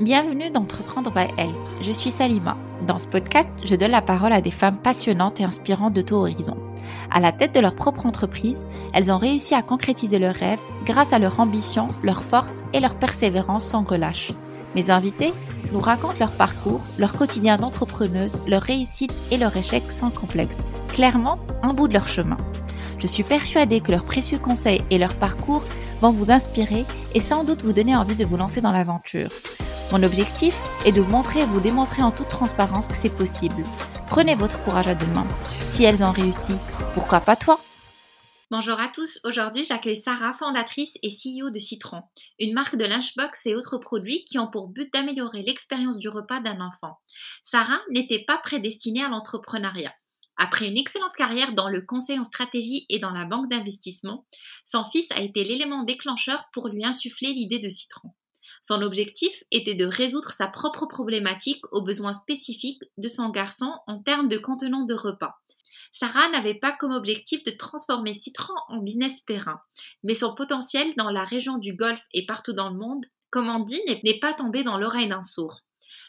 Bienvenue d'Entreprendre by Elle. Je suis Salima. Dans ce podcast, je donne la parole à des femmes passionnantes et inspirantes de tout horizon. À la tête de leur propre entreprise, elles ont réussi à concrétiser leurs rêves grâce à leur ambition, leur force et leur persévérance sans relâche. Mes invités nous racontent leur parcours, leur quotidien d'entrepreneuse, leur réussite et leur échec sans complexe. Clairement, un bout de leur chemin. Je suis persuadée que leurs précieux conseils et leur parcours vont vous inspirer et sans doute vous donner envie de vous lancer dans l'aventure. Mon objectif est de vous montrer et vous démontrer en toute transparence que c'est possible. Prenez votre courage à deux mains. Si elles ont réussi, pourquoi pas toi? Bonjour à tous, aujourd'hui j'accueille Sarah, fondatrice et CEO de Citron, une marque de lunchbox et autres produits qui ont pour but d'améliorer l'expérience du repas d'un enfant. Sarah n'était pas prédestinée à l'entrepreneuriat. Après une excellente carrière dans le conseil en stratégie et dans la banque d'investissement, son fils a été l'élément déclencheur pour lui insuffler l'idée de Citron. Son objectif était de résoudre sa propre problématique aux besoins spécifiques de son garçon en termes de contenant de repas. Sarah n'avait pas comme objectif de transformer Citron en business périn, mais son potentiel dans la région du Golfe et partout dans le monde, comme on dit, n'est pas tombé dans l'oreille d'un sourd.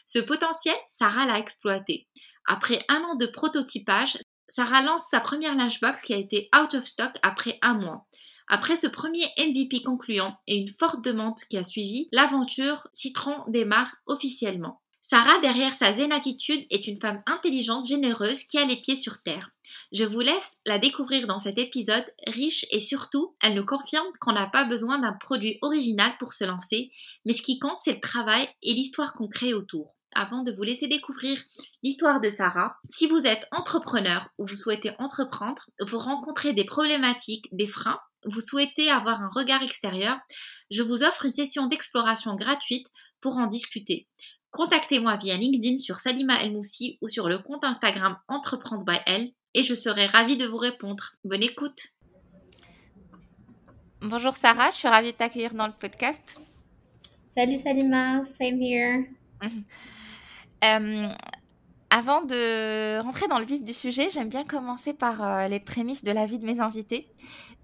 Ce potentiel, Sarah l'a exploité. Après un an de prototypage, Sarah lance sa première lunchbox qui a été out of stock après un mois. Après ce premier MVP concluant et une forte demande qui a suivi, l'aventure Citron démarre officiellement. Sarah, derrière sa zen attitude, est une femme intelligente, généreuse, qui a les pieds sur terre. Je vous laisse la découvrir dans cet épisode riche et surtout, elle nous confirme qu'on n'a pas besoin d'un produit original pour se lancer, mais ce qui compte, c'est le travail et l'histoire qu'on crée autour avant de vous laisser découvrir l'histoire de Sarah. Si vous êtes entrepreneur ou vous souhaitez entreprendre, vous rencontrez des problématiques, des freins, vous souhaitez avoir un regard extérieur, je vous offre une session d'exploration gratuite pour en discuter. Contactez-moi via LinkedIn sur Salima El Moussi ou sur le compte Instagram Entreprendre by Elle et je serai ravie de vous répondre. Bonne écoute. Bonjour Sarah, je suis ravie de t'accueillir dans le podcast. Salut Salima, same here. Euh, avant de rentrer dans le vif du sujet, j'aime bien commencer par euh, les prémices de la vie de mes invités.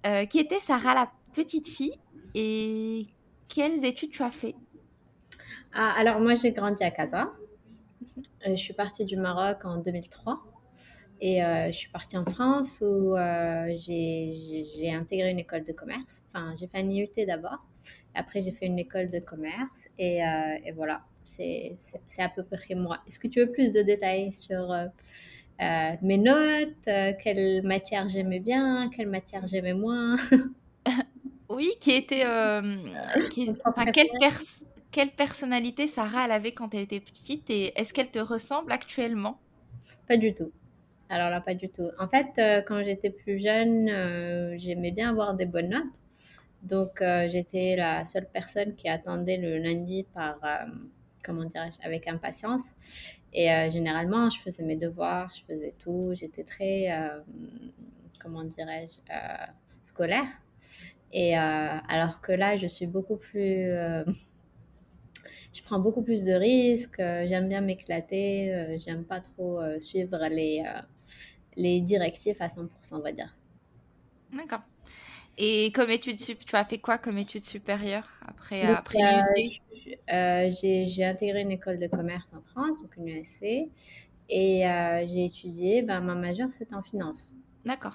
Euh, qui était Sarah la petite fille et quelles études tu as fait? Ah, Alors moi j'ai grandi à Casa. je suis partie du Maroc en 2003 et je suis partie en France où j'ai intégré une école de commerce. Enfin j'ai fait un IUT d'abord. Après j'ai fait une école de commerce et voilà c'est à peu près moi. Est-ce que tu veux plus de détails sur euh, euh, mes notes, euh, quelle matière j'aimais bien, quelle matière j'aimais moins? Oui, qui était... quelle, quelle personnalité Sarah elle avait quand elle était petite et est-ce qu'elle te ressemble actuellement? Pas du tout. Alors là, pas du tout. En fait, quand j'étais plus jeune, j'aimais bien avoir des bonnes notes. Donc, j'étais la seule personne qui attendait le lundi par, comment dirais-je, avec impatience. Et euh, généralement, je faisais mes devoirs, je faisais tout, j'étais très, euh, comment dirais-je, euh, scolaire. Et alors que là, je suis beaucoup plus, je prends beaucoup plus de risques, j'aime bien m'éclater, j'aime pas trop suivre les, les directives à 100%, on va dire. D'accord. Et comme études tu as fait quoi comme études supérieures après, après euh, J'ai intégré une école de commerce en France, donc une ESC, et euh, j'ai étudié, ben, ma majeure c'était en finance. D'accord.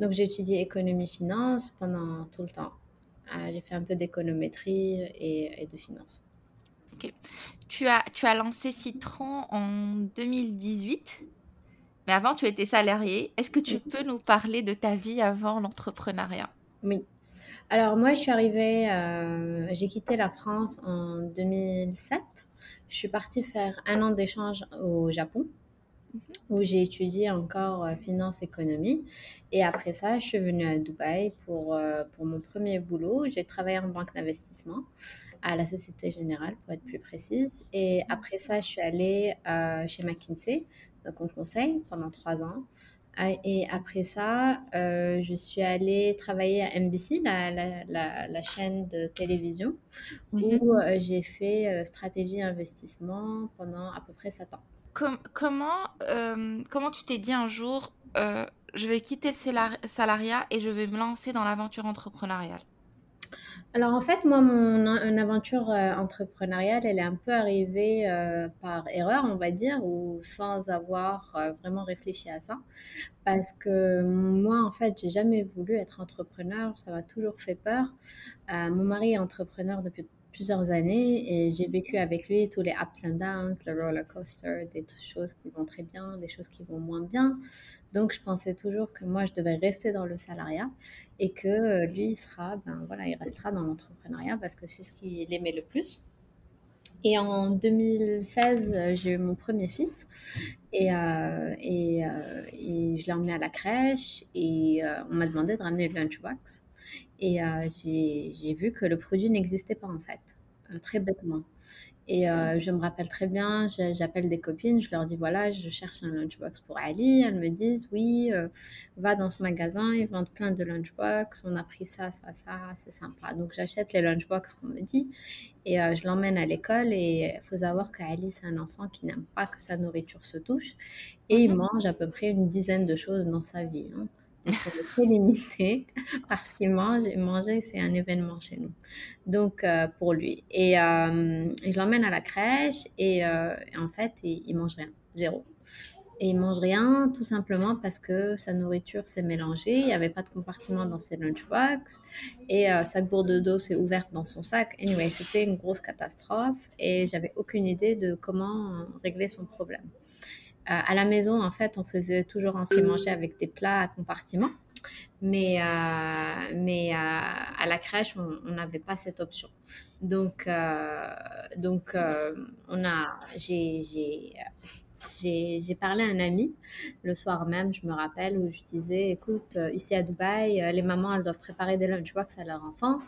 Donc j'ai étudié économie-finance pendant tout le temps. Euh, j'ai fait un peu d'économétrie et, et, de finance. Ok. Tu as, tu as lancé Citron en 2018 mais avant, tu étais salarié. Est-ce que tu peux nous parler de ta vie avant l'entrepreneuriat? Oui. Alors moi, je suis arrivée, euh, j'ai quitté la France en 2007. Je suis partie faire un an d'échange au Japon, mhm. où j'ai étudié encore euh, finance économie. Et après ça, je suis venue à Dubaï pour, euh, pour mon premier boulot. J'ai travaillé en banque d'investissement à la Société Générale, pour être plus précise. Et après ça, je suis allée chez McKinsey donc en conseil pendant trois ans. Ah, et après ça, euh, je suis allée travailler à NBC, la, la, la, chaîne de télévision, où mhm. euh, j'ai fait euh, stratégie investissement pendant à peu près sept ans. comment, comment tu t'es dit un jour, je vais quitter le salariat et je vais me lancer dans l'aventure entrepreneuriale? Alors en fait, moi, mon aventure euh, entrepreneuriale, elle est un peu arrivée euh, par erreur, on va dire, ou sans avoir euh, vraiment réfléchi à ça. Parce que moi, en fait, j'ai jamais voulu être entrepreneur, ça m'a toujours fait peur. mon mari est entrepreneur depuis plusieurs années et j'ai vécu avec lui tous les ups and downs, le roller coaster, des choses qui vont très bien, des choses qui vont moins bien. Donc, je pensais toujours que moi, je devais rester dans le salariat et que euh, lui, il sera, ben voilà, il restera dans l'entrepreneuriat parce que c'est ce qu'il aimait le plus. Et en 2016, euh, j'ai eu mon premier fils et, euh, et, et, je l'ai emmené à la crèche et on m'a demandé de ramener le lunchbox. Et j'ai vu que le produit n'existait pas en fait, très bêtement. Et euh, je me rappelle très bien, j'appelle des copines, je leur dis voilà, je cherche un lunchbox pour Ali. Elles me disent oui, euh, va dans ce magasin, ils vendent plein de lunchbox, on a pris ça, ça, ça, c'est sympa. Donc j'achète les lunchbox qu'on me dit et euh, je l'emmène à l'école. Et il faut savoir qu'Ali, c'est un enfant qui n'aime pas que sa nourriture se touche et il mange à peu près une dizaine de choses dans sa vie. Hein très limité parce qu'il mange et manger, c'est un événement chez nous. Donc, euh, pour lui. Et, euh, je l'emmène à la crèche et, euh, en fait, il, il, mange rien, zéro. Et il mange rien tout simplement parce que sa nourriture s'est mélangée, il n'y avait pas de compartiment dans ses lunchbox et sa gourde d'eau s'est ouverte dans son sac. Anyway, c'était une grosse catastrophe et j'avais aucune idée de comment régler son problème à la maison, en fait, on faisait toujours en ce manger avec des plats à compartiment. Mais, euh, mais euh, à la crèche, on n'avait pas cette option. Donc, euh, donc on a, j'ai, j'ai parlé à un ami le soir même, je me rappelle, où je disais, écoute, ici à Dubaï, les mamans, elles doivent préparer des lunchbox à leurs enfants.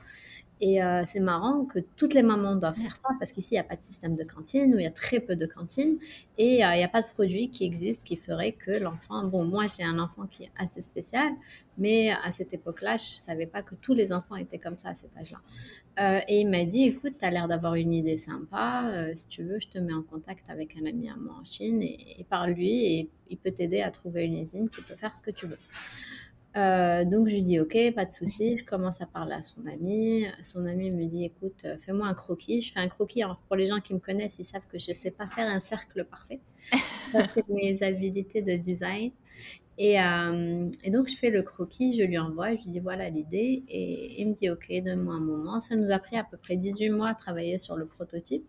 Et euh, c'est marrant que toutes les mamans doivent faire ça parce qu'ici, il n'y a pas de système de cantine ou il y a très peu de cantines et euh, il n'y a pas de produit qui existe qui ferait que l'enfant. Bon, moi, j'ai un enfant qui est assez spécial, mais à cette époque-là, je ne savais pas que tous les enfants étaient comme ça à cet âge-là. Euh, et il m'a dit écoute, tu as l'air d'avoir une idée sympa. si tu veux, je te mets en contact avec un ami à moi en Chine et, et parle-lui et il peut t'aider à trouver une usine qui peut faire ce que tu veux. Euh, donc je lui dis ok, pas de souci. Je commence à parler à son ami. Son ami me dit écoute, euh, fais-moi un croquis. Je fais un croquis. Alors pour les gens qui me connaissent, ils savent que je ne sais pas faire un cercle parfait. c'est mes habilités de design. Et, euh, et, donc je fais le croquis, je lui envoie, je lui dis voilà l'idée. Et il me dit ok, donne-moi un moment. Ça nous a pris à peu près 18 mois à travailler sur le prototype.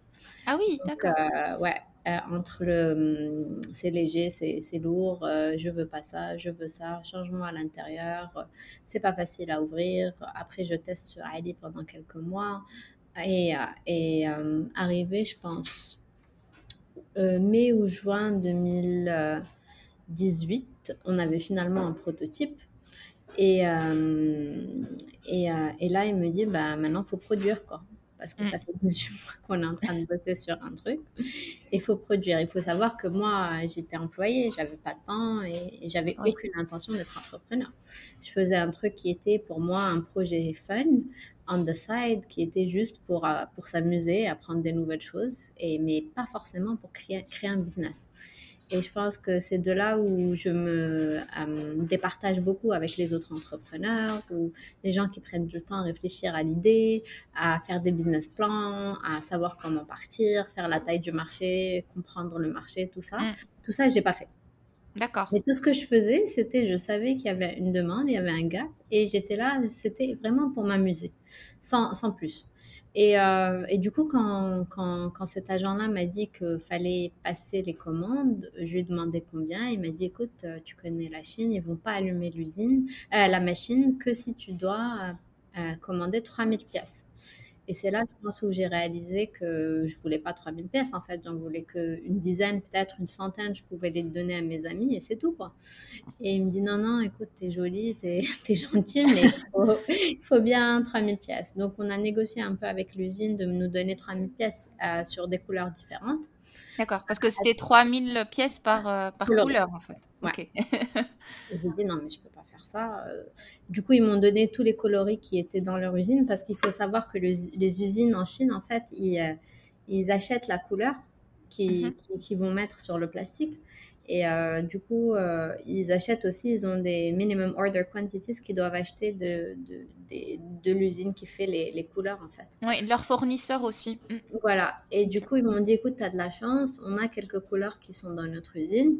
Ah oui, d'accord. ouais, entre le hum, c'est léger, c'est lourd, euh, je veux pas ça, je veux ça, change-moi à l'intérieur, c'est pas facile à ouvrir. Après, je teste sur Ali pendant quelques mois et, euh, et arrivé, je pense, mai ou juin 2018, on avait finalement un prototype. Et, et, et, là, il me dit, bah, maintenant, il faut produire. Quoi parce que ça mm. fait 18 mois qu'on est en train de bosser sur un truc. Il faut produire. Il faut savoir que moi, j'étais employée, j'avais pas de temps et, j'avais aucune intention d'être entrepreneur. Je faisais un truc qui était pour moi un projet fun, on the side, qui était juste pour, euh, pour s'amuser, apprendre des nouvelles choses, et, mais pas forcément pour créer, créer un business. Et je pense que c'est de là où je me euh, départage beaucoup avec les autres entrepreneurs ou les gens qui prennent du temps à réfléchir à l'idée, à faire des business plans, à savoir comment partir, faire la taille du marché, comprendre le marché, tout ça. Mm. Tout ça, je n'ai pas fait. D'accord. Et tout ce que je faisais, c'était, je savais qu'il y avait une demande, il y avait un gap, et j'étais là, c'était vraiment pour m'amuser, sans, sans plus. Et, euh, et, du coup, quand, quand, quand cet agent-là m'a dit qu'il fallait passer les commandes, je lui ai demandé combien. Il m'a dit, écoute, euh, tu connais la Chine, ils vont pas allumer l'usine, euh, la machine que si tu dois euh, commander 3000 pièces. Et c'est là, je pense, où j'ai réalisé que je voulais pas 3000 pièces, en fait. J'en voulais qu'une dizaine, peut-être une centaine, je pouvais les donner à mes amis et c'est tout, quoi. Et il me dit, non, non, écoute, t'es jolie, t'es es gentille, mais il faut, bien 3000 pièces. Donc, on a négocié un peu avec l'usine de nous donner 3000 pièces euh, sur des couleurs différentes. D'accord, parce que c'était 3000 pièces par, euh, par couleur. en fait. Ouais. j'ai dit, non, mais je peux pas faire ça. Euh. Du coup, ils m'ont donné tous les coloris qui étaient dans leur usine parce qu'il faut savoir que les usines en Chine, en fait, ils, ils achètent la couleur qui, mm-hmm. qui, vont mettre sur le plastique Et euh, du coup, euh, ils achètent aussi, ils ont des minimum order quantities qu'ils doivent acheter de, de, de, l'usine qui fait les, les, couleurs, en fait. Oui, leurs fournisseurs aussi. Mm. Voilà. Et du coup, ils m'ont dit, écoute, tu as de la chance, on a quelques couleurs qui sont dans notre usine.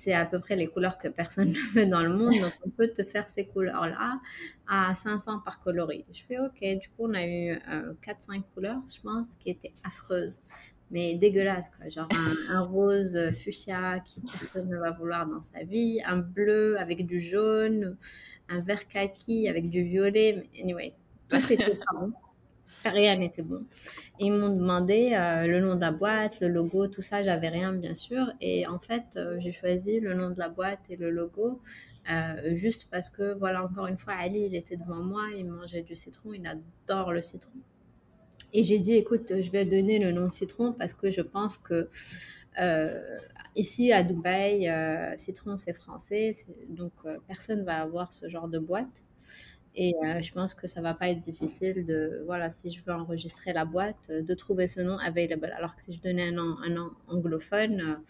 C'est à peu près les couleurs que personne ne veut dans le monde. Donc, on peut te faire ces couleurs-là à 500 par coloris. Je fais OK. Du coup, on a eu 4-5 euh, couleurs, je pense, qui étaient affreuses mais dégueulasse, quoi. Genre un, rose fuchsia qui personne ne va vouloir dans sa vie, un bleu avec du jaune, un vert kaki avec du violet. Mais anyway, tout c'était pas bon. Rien n'était bon. Ils m'ont demandé euh, le nom de la boîte, le logo, tout ça. J'avais rien, bien sûr. Et en fait, euh, j'ai choisi le nom de la boîte et le logo euh, juste parce que, voilà, encore une fois, Ali, il était devant moi, il mangeait du citron, il adore le citron. Et j'ai dit, écoute, je vais donner le nom Citron parce que je pense que ici à Dubaï, Citron c'est français, donc personne va avoir ce genre de boîte. Et je pense que ça va pas être difficile de, voilà, si je veux enregistrer la boîte, de trouver ce nom available. Alors que si je donnais un nom, un nom anglophone,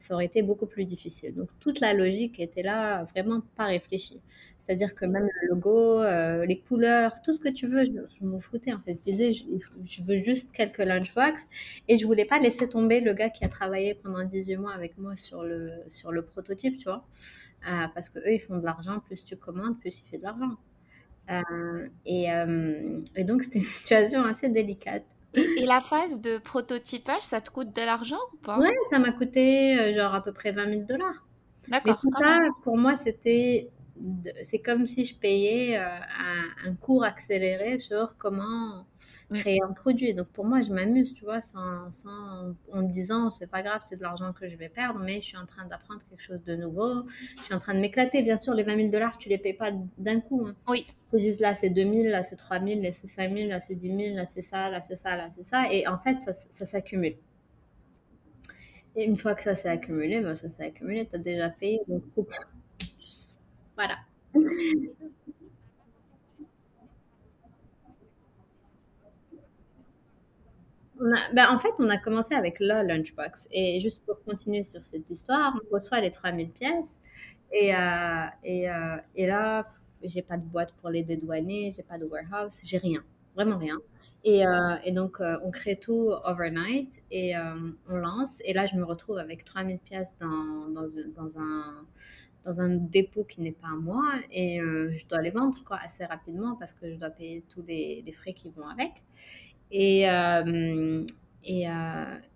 ça aurait été beaucoup plus difficile. Donc toute la logique était là, vraiment pas réfléchie. C'est-à-dire que même le logo, euh, les couleurs, tout ce que tu veux, je, m'en foutais en fait. Je disais, je, veux juste quelques lunchbox et je voulais pas laisser tomber le gars qui a travaillé pendant 18 mois avec moi sur le, sur le prototype, tu vois. Euh, parce que eux, ils font de l'argent, plus tu commandes, plus il fait de l'argent. Euh, et, et donc c'était une situation assez délicate. Et, la phase de prototypage, ça te coûte de l'argent ou pas? Ouais, ça m'a coûté euh, genre à peu près 20 000 dollars. D'accord. Mais tout ça, pour moi, c'était. C'est comme si je payais euh, un, un, cours accéléré sur comment créer un produit. Donc pour moi, je m'amuse, tu vois, sans, sans, en me disant, c'est pas grave, c'est de l'argent que je vais perdre, mais je suis en train d'apprendre quelque chose de nouveau. Je suis en train de m'éclater. Bien sûr, les 20 000 dollars, tu les payes pas d'un coup. Hein. Oui. Tu dis là, c'est 2 000, là, c'est 3 000, là, c'est 5 000, là, c'est 10 000, là, c'est ça, là, c'est ça, là, c'est ça. Et en fait, ça, ça s'accumule. Et une fois que ça s'est accumulé, ben, ça s'est accumulé, tu as déjà payé. Donc, voilà. Ben, en fait, on a commencé avec la lunchbox. Et juste pour continuer sur cette histoire, on reçoit les 3000 pièces. Et, euh, et, euh, et là, j'ai pas de boîte pour les dédouaner, j'ai pas de warehouse, j'ai rien, vraiment rien. Et, euh, et donc, on crée tout overnight et on lance. Et là, je me retrouve avec 3000 pièces dans, dans, un, dans un dépôt qui n'est pas à moi. Et je dois les vendre quoi, assez rapidement parce que je dois payer tous les, les frais qui vont avec. Et, euh, et, euh,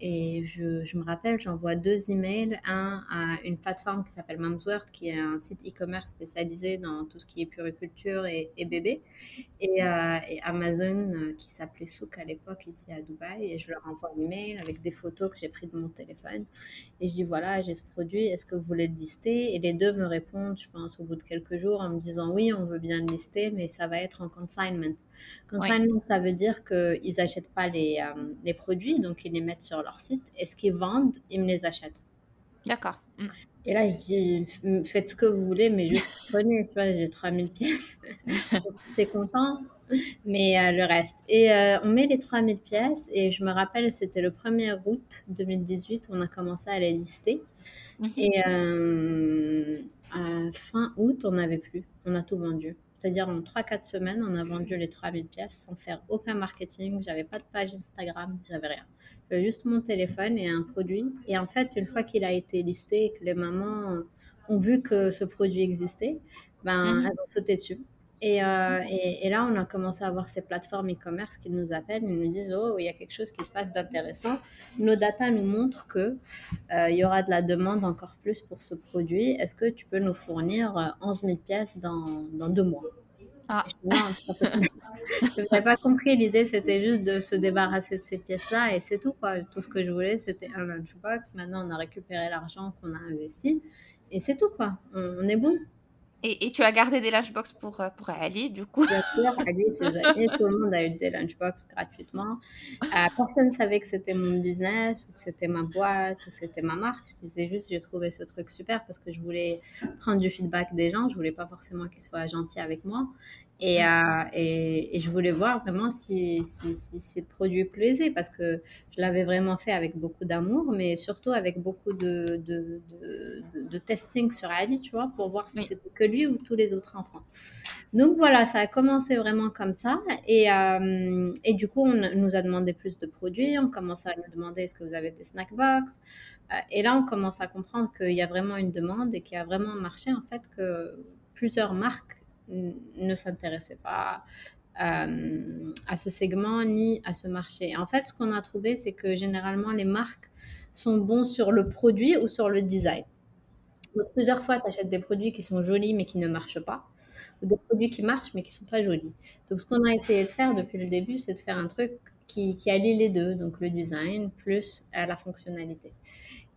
et je, je, me rappelle, j'envoie deux emails. Un à une plateforme qui s'appelle Mamsworth, qui est un site e-commerce spécialisé dans tout ce qui est puriculture et, et bébé. Et, euh, Amazon, euh, qui s'appelait Souk à l'époque, ici à Dubaï. Et je leur envoie un email avec des photos que j'ai prises de mon téléphone. Et je dis voilà, j'ai ce produit, est-ce que vous voulez le lister? Et les deux me répondent, je pense, au bout de quelques jours, en me disant oui, on veut bien le lister, mais ça va être en consignment. Consignment, ça veut dire qu'ils n'achètent pas les, les produits donc ils les mettent sur leur site. Et ce qu'ils vendent, ils me les achètent. D'accord. Mm. Et là, je dis, faites ce que vous voulez, mais juste prenez, tu vois, j'ai 3000 pièces. C'est content, mais euh, le reste. Et euh, on met les 3000 pièces, et je me rappelle, c'était le 1er août 2018, on a commencé à les lister. Mhm. Et euh, à fin août, on n'avait plus, on a tout vendu. C'est-à-dire en 3-4 semaines, on a vendu les 3000 pièces sans faire aucun marketing. J'avais pas de page Instagram, j'avais rien. J'avais juste mon téléphone et un produit. Et en fait, une fois qu'il a été listé et que les mamans ont vu que ce produit existait, ben, mhm. elles ont sauté dessus. Euh, et, et, là, on a commencé à avoir ces plateformes e-commerce qui nous appellent, ils nous disent Oh, il y a quelque chose qui se passe d'intéressant. Nos data nous montrent qu'il euh, y aura de la demande encore plus pour ce produit. Est-ce que tu peux nous fournir 11 euh, 000 pièces dans, dans deux mois? Ah. Je n'avais pas compris. L'idée, c'était juste de se débarrasser de ces pièces-là et c'est tout. Quoi. Tout ce que je voulais, c'était un lunchbox. Maintenant, on a récupéré l'argent qu'on a investi et c'est tout. quoi. on est bon. Et, tu as gardé des lunchbox pour, euh, pour Ali, du coup Bien sûr, Ali, ses amis, tout le monde a eu des lunchbox gratuitement. Euh, personne ne savait que c'était mon business, ou que c'était ma boîte, ou que c'était ma marque. Je disais juste, j'ai trouvé ce truc super parce que je voulais prendre du feedback des gens. Je voulais pas forcément qu'ils soient gentils avec moi. Et, euh, et, et, je voulais voir vraiment si, si, si, ces produits plaisaient parce que je l'avais vraiment fait avec beaucoup d'amour, mais surtout avec beaucoup de, de, de, de, testing sur Ali, tu vois, pour voir si c'était que lui ou tous les autres enfants. Donc voilà, ça a commencé vraiment comme ça. Et, euh, et du coup, on nous a demandé plus de produits. On commence à nous demander est-ce que vous avez des snack box euh, Et là, on commence à comprendre qu'il y a vraiment une demande et qu'il y a vraiment un marché, en fait, que plusieurs marques ne s'intéressait pas euh, à ce segment ni à ce marché. En fait, ce qu'on a trouvé, c'est que généralement, les marques sont bons sur le produit ou sur le design. Plusieurs fois, tu achètes des produits qui sont jolis mais qui ne marchent pas, ou des produits qui marchent mais qui ne sont pas jolis. Donc, ce qu'on a essayé de faire depuis le début, c'est de faire un truc qui, qui, allie les deux, donc le design plus euh, la fonctionnalité.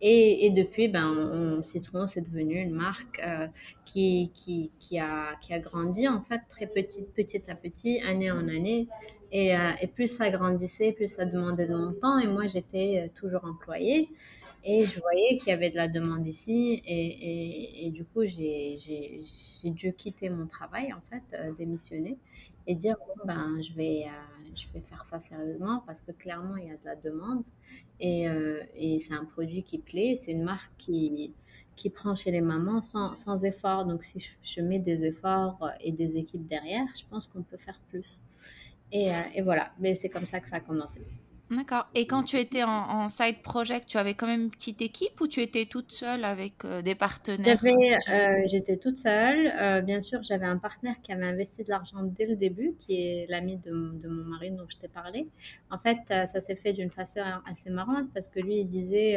Et, depuis, ben, Citron, c'est devenu une marque euh, qui, qui, qui, a, qui a grandi, en fait, très petite, petit à petit, année en année. Et, euh, et, plus ça grandissait, plus ça demandait de mon temps. Et moi, j'étais euh, toujours employée. Et je voyais qu'il y avait de la demande ici. Et, et du coup, j'ai dû quitter mon travail, en fait, démissionner et dire, bon, ben, je vais je vais faire ça sérieusement parce que clairement, il y a de la demande et, euh, et c'est un produit qui plaît. C'est une marque qui, qui prend chez les mamans sans, sans effort. Donc, si je, mets des efforts et des équipes derrière, je pense qu'on peut faire plus. Et, euh, et voilà, mais c'est comme ça que ça a commencé. D'accord. Et quand tu étais en, side project, tu avais quand même une petite équipe ou tu étais toute seule avec euh, des partenaires euh, J'étais toute seule. Euh, bien sûr, j'avais un partenaire qui avait investi de l'argent dès le début, qui est l'ami de, mon mari dont je t'ai parlé. En fait, ça s'est fait d'une façon assez marrante parce que lui, il disait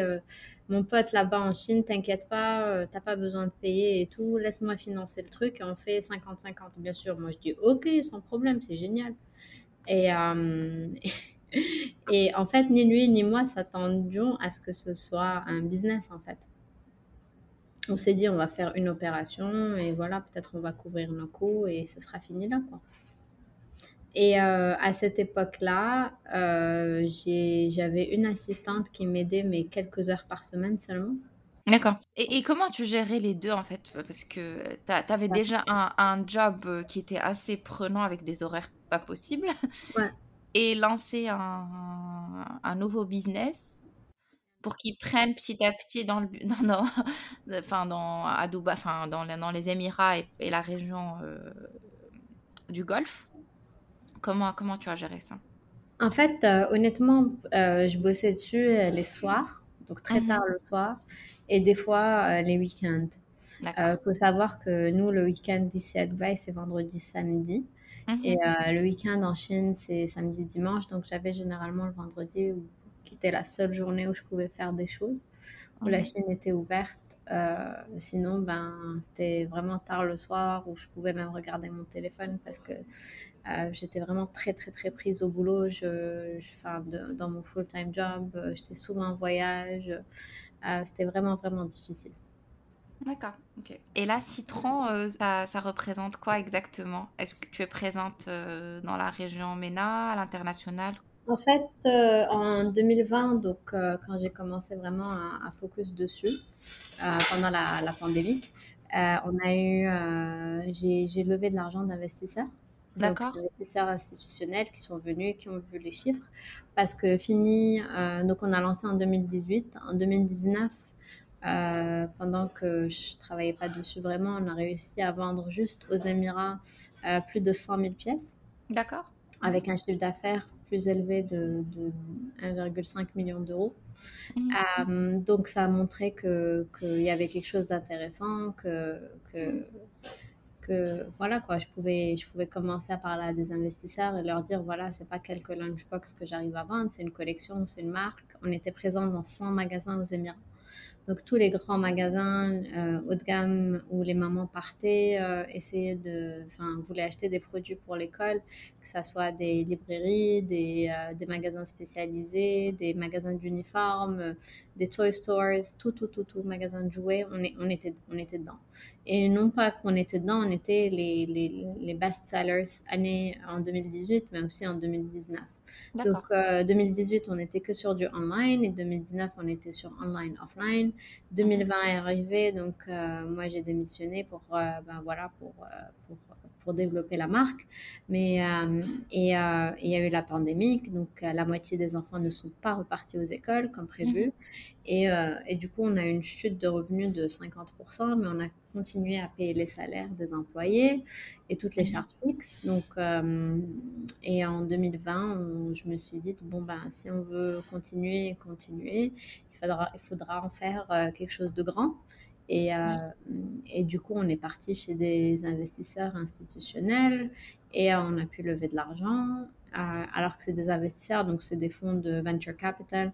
Mon pote là-bas en Chine, t'inquiète pas, t'as pas besoin de payer et tout, laisse-moi financer le truc et on fait 50-50. Bien sûr, moi je dis Ok, sans problème, c'est génial. Et. Et en fait, ni lui ni moi s'attendions à ce que ce soit un business en fait. On s'est dit on va faire une opération et voilà, peut-être on va couvrir nos coûts et ce sera fini là quoi. Et euh, à cette époque-là, euh, j'avais une assistante qui m'aidait mais quelques heures par semaine seulement. D'accord. Et, comment tu gérais les deux en fait? Parce que tu avais déjà un, un, job qui était assez prenant avec des horaires pas possibles. Ouais et lancer un, un nouveau business pour qu'ils prennent petit à petit dans le dans, enfin dans à Dubaï, enfin dans, dans les Émirats et, la région euh, du Golfe. Comment comment tu as géré ça? En fait, euh, honnêtement, euh, je bossais dessus les soirs, donc très mmh tard le soir, et des fois les week-ends. Il faut savoir que nous, le week-end ici à Dubaï, c'est vendredi, samedi. Et mhm. euh, le week-end en Chine, c'est samedi, dimanche. Donc, j'avais généralement le vendredi, qui était la seule journée où je pouvais faire des choses, où la Chine était ouverte. Euh, sinon, ben, c'était vraiment tard le soir où je pouvais même regarder mon téléphone parce que euh, j'étais vraiment très, très, très prise au boulot. Je, je dans mon full-time job, j'étais souvent en voyage. c'était vraiment, vraiment difficile. D'accord, ok. Et là, Citron, euh, ça, ça, représente quoi exactement? Est-ce que tu es présente euh, dans la région MENA, à l'international? En fait, euh, en 2020, donc quand j'ai commencé vraiment à, focus dessus, pendant la, la pandémie, on a eu, j'ai levé de l'argent d'investisseurs. D'accord. Investisseurs institutionnels qui sont venus, qui ont vu les chiffres. Parce que fini, donc on a lancé en 2018. En 2019, euh, pendant que je travaillais pas dessus vraiment, on a réussi à vendre juste aux Émirats euh, plus de 100 000 pièces. D'accord. Avec un chiffre d'affaires plus élevé de, 1,5 million d'euros. Mmh. Euh, donc ça a montré qu'il y avait quelque chose d'intéressant, que, que, que, voilà quoi, je pouvais, je pouvais commencer à parler à des investisseurs et leur dire voilà, c'est pas quelques lunchbox que j'arrive à vendre, c'est une collection, c'est une marque. On était présent dans 100 magasins aux Émirats. Donc tous les grands magasins euh, haut de gamme où les mamans partaient, euh, essayaient de, enfin, voulaient acheter des produits pour l'école, que ce soit des librairies, des, euh, des magasins spécialisés, des magasins d'uniformes, des toy stores, tout, tout, tout, tout, magasins de jouets, on, est, on, était, on était dedans. Et non pas qu'on était dedans, on était les, les, les best sellers année en 2018, mais aussi en 2019. Donc, 2018, euh, on n'était que sur du online et 2019, on était sur online, offline. 2020 est arrivé, donc euh, moi, j'ai démissionné pour, euh, ben, voilà, pour, pour, pour développer la marque. Mais, euh, et euh, il y a eu la pandémie, donc la moitié des enfants ne sont pas repartis aux écoles comme prévu. Mhm. Et, et, du coup, on a une chute de revenus de 50%, mais on a continué à payer les salaires des employés et toutes les mhm. charges fixes. Donc, et en 2020, je me suis dit, bon, ben, si on veut continuer, continuer, il faudra, il faudra en faire quelque chose de grand. Et, euh, et, du coup, on est parti chez des investisseurs institutionnels et on a pu lever de l'argent. Euh, alors que c'est des investisseurs, donc c'est des fonds de venture capital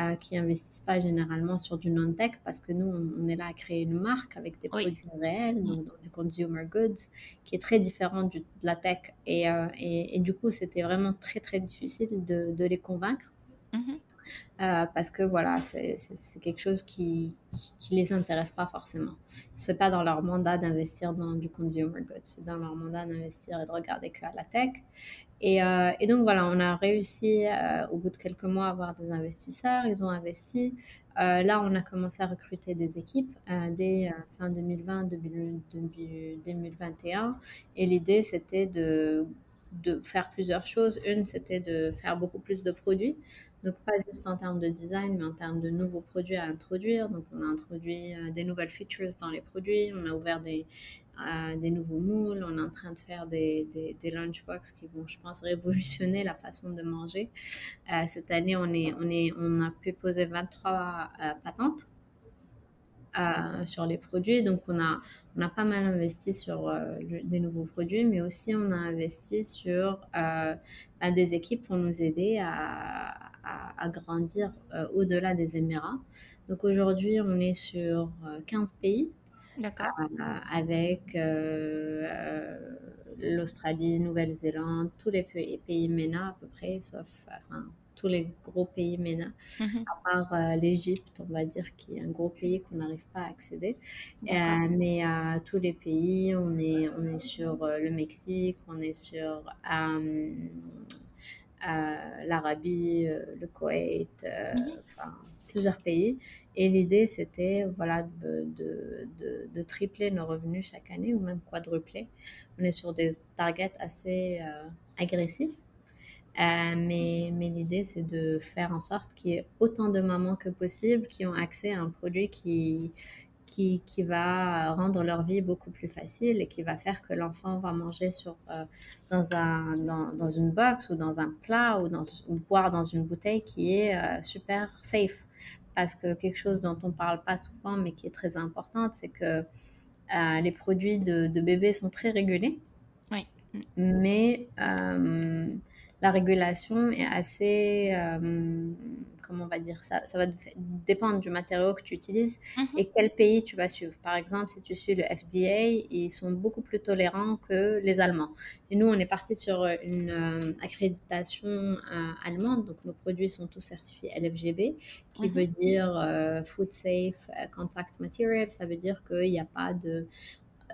euh, qui investissent pas généralement sur du non-tech parce que nous, on, est là à créer une marque avec des produits réels, donc, du consumer goods, qui est très différent de la tech. Et, et, et du coup, c'était vraiment très, très difficile de, de les convaincre. Mm-hmm. Euh, parce que voilà, c'est quelque chose qui, qui, les intéresse pas forcément. C'est pas dans leur mandat d'investir dans du consumer goods, c'est dans leur mandat d'investir et de regarder que à la tech. Et, euh, donc voilà, on a réussi euh, au bout de quelques mois à avoir des investisseurs, ils ont investi. là, on a commencé à recruter des équipes dès fin 2020, 2021. Et l'idée, c'était de de faire plusieurs choses. Une, c'était de faire beaucoup plus de produits. Donc, pas juste en termes de design, mais en termes de nouveaux produits à introduire. Donc, on a introduit euh, des nouvelles features dans les produits. On a ouvert des, euh, des nouveaux moules. On est en train de faire des, des, lunchbox qui vont, je pense, révolutionner la façon de manger. Euh, cette année, on, est, on, est, on a pu poser 23 patentes. sur les produits. Donc, on a, on a pas mal investi sur euh, des nouveaux produits, mais aussi on a investi sur euh, des équipes pour nous aider à, grandir euh, au-delà des Émirats. Donc aujourd'hui, on est sur 15 pays. avec l'Australie, Nouvelle-Zélande, tous les pays, pays MENA à peu près, sauf enfin, tous les gros pays MENA, mhm. à part euh, l'Égypte, on va dire, qui est un gros pays qu'on n'arrive pas à accéder. Euh, mais à tous les pays, on est, on est sur euh, le Mexique, on est sur l'Arabie, le Koweït, mhm. plusieurs pays. Et l'idée, c'était voilà, de, de, de, tripler nos revenus chaque année ou même quadrupler. On est sur des targets assez agressifs. Euh, mais, mais l'idée, c'est de faire en sorte qu'il y ait autant de mamans que possible qui ont accès à un produit qui, qui, qui, va rendre leur vie beaucoup plus facile et qui va faire que l'enfant va manger sur, euh, dans, un, dans, dans, une box ou dans un plat ou, dans, ou boire dans une bouteille qui est euh, super safe. Parce que quelque chose dont on ne parle pas souvent, mais qui est très important, c'est que les produits de, de bébés sont très régulés. Oui. Mais la régulation est assez, euh, comment on va dire ça, ça va dépendre du matériau que tu utilises mhm. et quel pays tu vas suivre. Par exemple, si tu suis le FDA, ils sont beaucoup plus tolérants que les Allemands. Et nous, on est parti sur une euh, accréditation euh, allemande, donc nos produits sont tous certifiés LFGB, qui mhm. veut dire Food Safe Contact Material. Ça veut dire qu'il n'y a pas de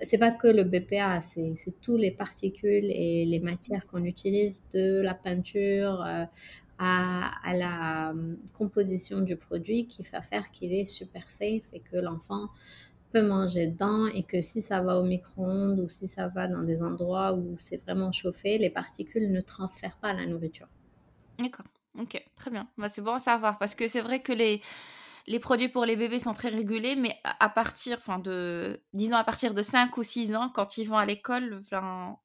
c'est pas que le BPA, c'est tous les particules et les matières qu'on utilise de la peinture euh, à, la euh, composition du produit qui va faire qu'il est super safe et que l'enfant peut manger dedans et que si ça va au micro-ondes ou si ça va dans des endroits où c'est vraiment chauffé, les particules ne transfèrent pas la nourriture. D'accord, ok, très bien. Bah, c'est bon à savoir parce que c'est vrai que les les produits pour les bébés sont très régulés, mais à partir, enfin de, disons à partir de 5 ou 6 ans, quand ils vont à l'école,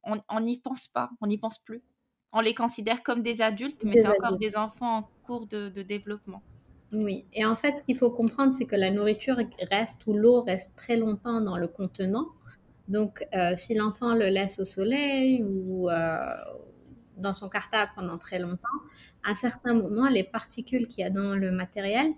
on n'y pense pas, on n'y pense plus. On les considère comme des adultes, mais c'est encore des enfants en cours de, développement. Oui, et en fait, ce qu'il faut comprendre, c'est que la nourriture reste ou l'eau reste très longtemps dans le contenant. Donc, euh, si l'enfant le laisse au soleil ou euh, dans son cartable pendant très longtemps, à un certain moment, les particules qu'il y a dans le matériel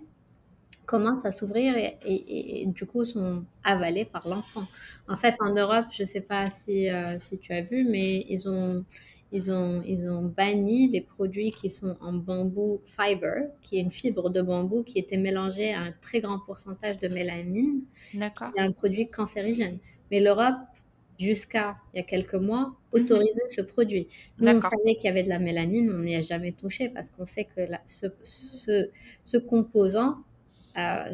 commencent à s'ouvrir et, du coup sont avalés par l'enfant. En fait, en Europe, je ne sais pas si, euh, si tu as vu, mais ils ont, ils, ont, ils ont banni les produits qui sont en bambou fiber, qui est une fibre de bambou qui était mélangée à un très grand pourcentage de mélamine. D'accord. Un produit cancérigène. Mais l'Europe, jusqu'à il y a quelques mois, mhm. autorisait ce produit. Nous, on savait qu'il y avait de la mélanine, on n'y a jamais touché parce qu'on sait que ce, ce, ce composant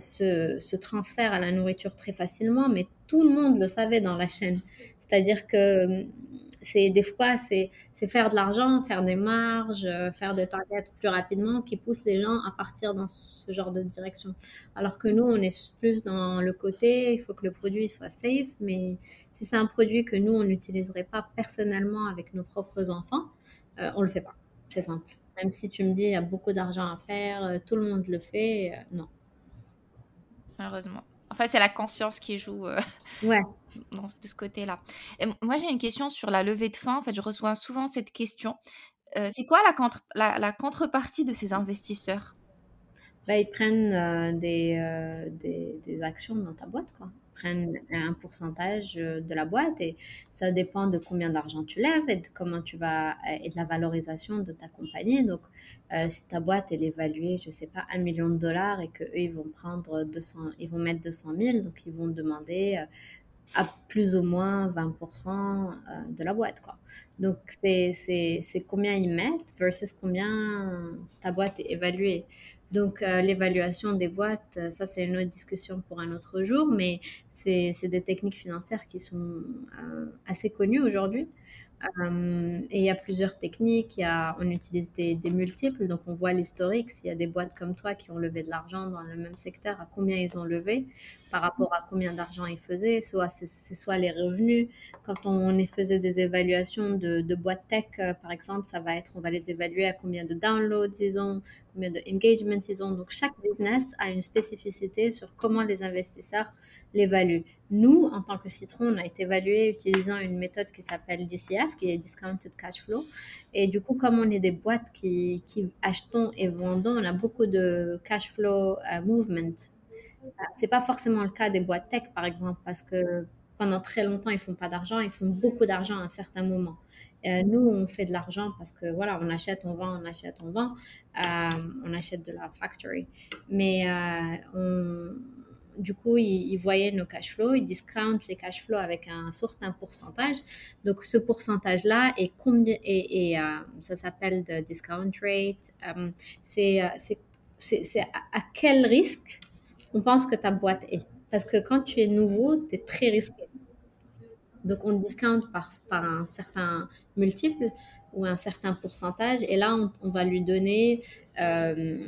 se, se, transfère à la nourriture très facilement, mais tout le monde le savait dans la chaîne. C'est-à-dire que c'est des fois, c'est faire de l'argent, faire des marges, euh, faire des targets plus rapidement qui poussent les gens à partir dans ce genre de direction. Alors que nous, on est plus dans le côté, il faut que le produit soit safe, mais si c'est un produit que nous, on n'utiliserait pas personnellement avec nos propres enfants, euh, on le fait pas. C'est simple. Même si tu me dis, il y a beaucoup d'argent à faire, euh, tout le monde le fait, non. Malheureusement. Enfin, c'est la conscience qui joue euh, ouais. dans, de ce côté-là. moi, j'ai une question sur la levée de fonds. En fait, je reçois souvent cette question. Euh, c'est quoi la, contre la, la, contrepartie de ces investisseurs? Bah, Ils prennent euh, des, des, des, actions dans ta boîte. Quoi un pourcentage euh, de la boîte et ça dépend de combien d'argent tu lèves et de comment tu vas et de la valorisation de ta compagnie. Donc, euh, si ta boîte est évaluée, je sais pas, un million de dollars et que eux ils vont prendre 200, ils vont mettre 200 000, donc ils vont demander euh, à plus ou moins 20% de la boîte, quoi. Donc, c'est combien ils mettent versus combien ta boîte est évaluée. Donc, euh, l'évaluation des boîtes, euh, ça, c'est une autre discussion pour un autre jour, mais c'est des techniques financières qui sont euh, assez connues aujourd'hui. Et il y a plusieurs techniques. Y a, on utilise des, multiples. Donc, on voit l'historique. S'il y a des boîtes comme toi qui ont levé de l'argent dans le même secteur, à combien ils ont levé par rapport à combien d'argent ils faisaient. Soit c'est soit les revenus. Quand on faisait des évaluations de, de boîtes tech, par exemple, ça va être, on va les évaluer à combien de downloads ils ont, combien de engagement ils ont. Donc, chaque business a une spécificité sur comment les investisseurs l'évaluent. Nous, en tant que Citron, on a été évalué utilisant une méthode qui s'appelle DCF, qui est Discounted Cash Flow. Et du coup, comme on est des boîtes qui, achetons et vendons, on a beaucoup de cash flow euh, movement. Euh, c'est pas forcément le cas des boîtes tech, par exemple, parce que pendant très longtemps, ils font pas d'argent, ils font beaucoup d'argent à un certain moment. Euh, nous, on fait de l'argent parce que voilà, on achète, on vend, on achète, on vend, on achète de la factory. Mais on, du coup, ils, voyaient nos cash flows, ils discountent les cash flows avec un certain pourcentage. Donc, ce pourcentage-là est combien, et, euh, ça s'appelle le discount rate. Euh, euh, c'est à quel risque on pense que ta boîte est? Parce que quand tu es nouveau, tu es très risqué. Donc, on discount par, par un certain multiple ou un certain pourcentage. Et là, on, va lui donner euh,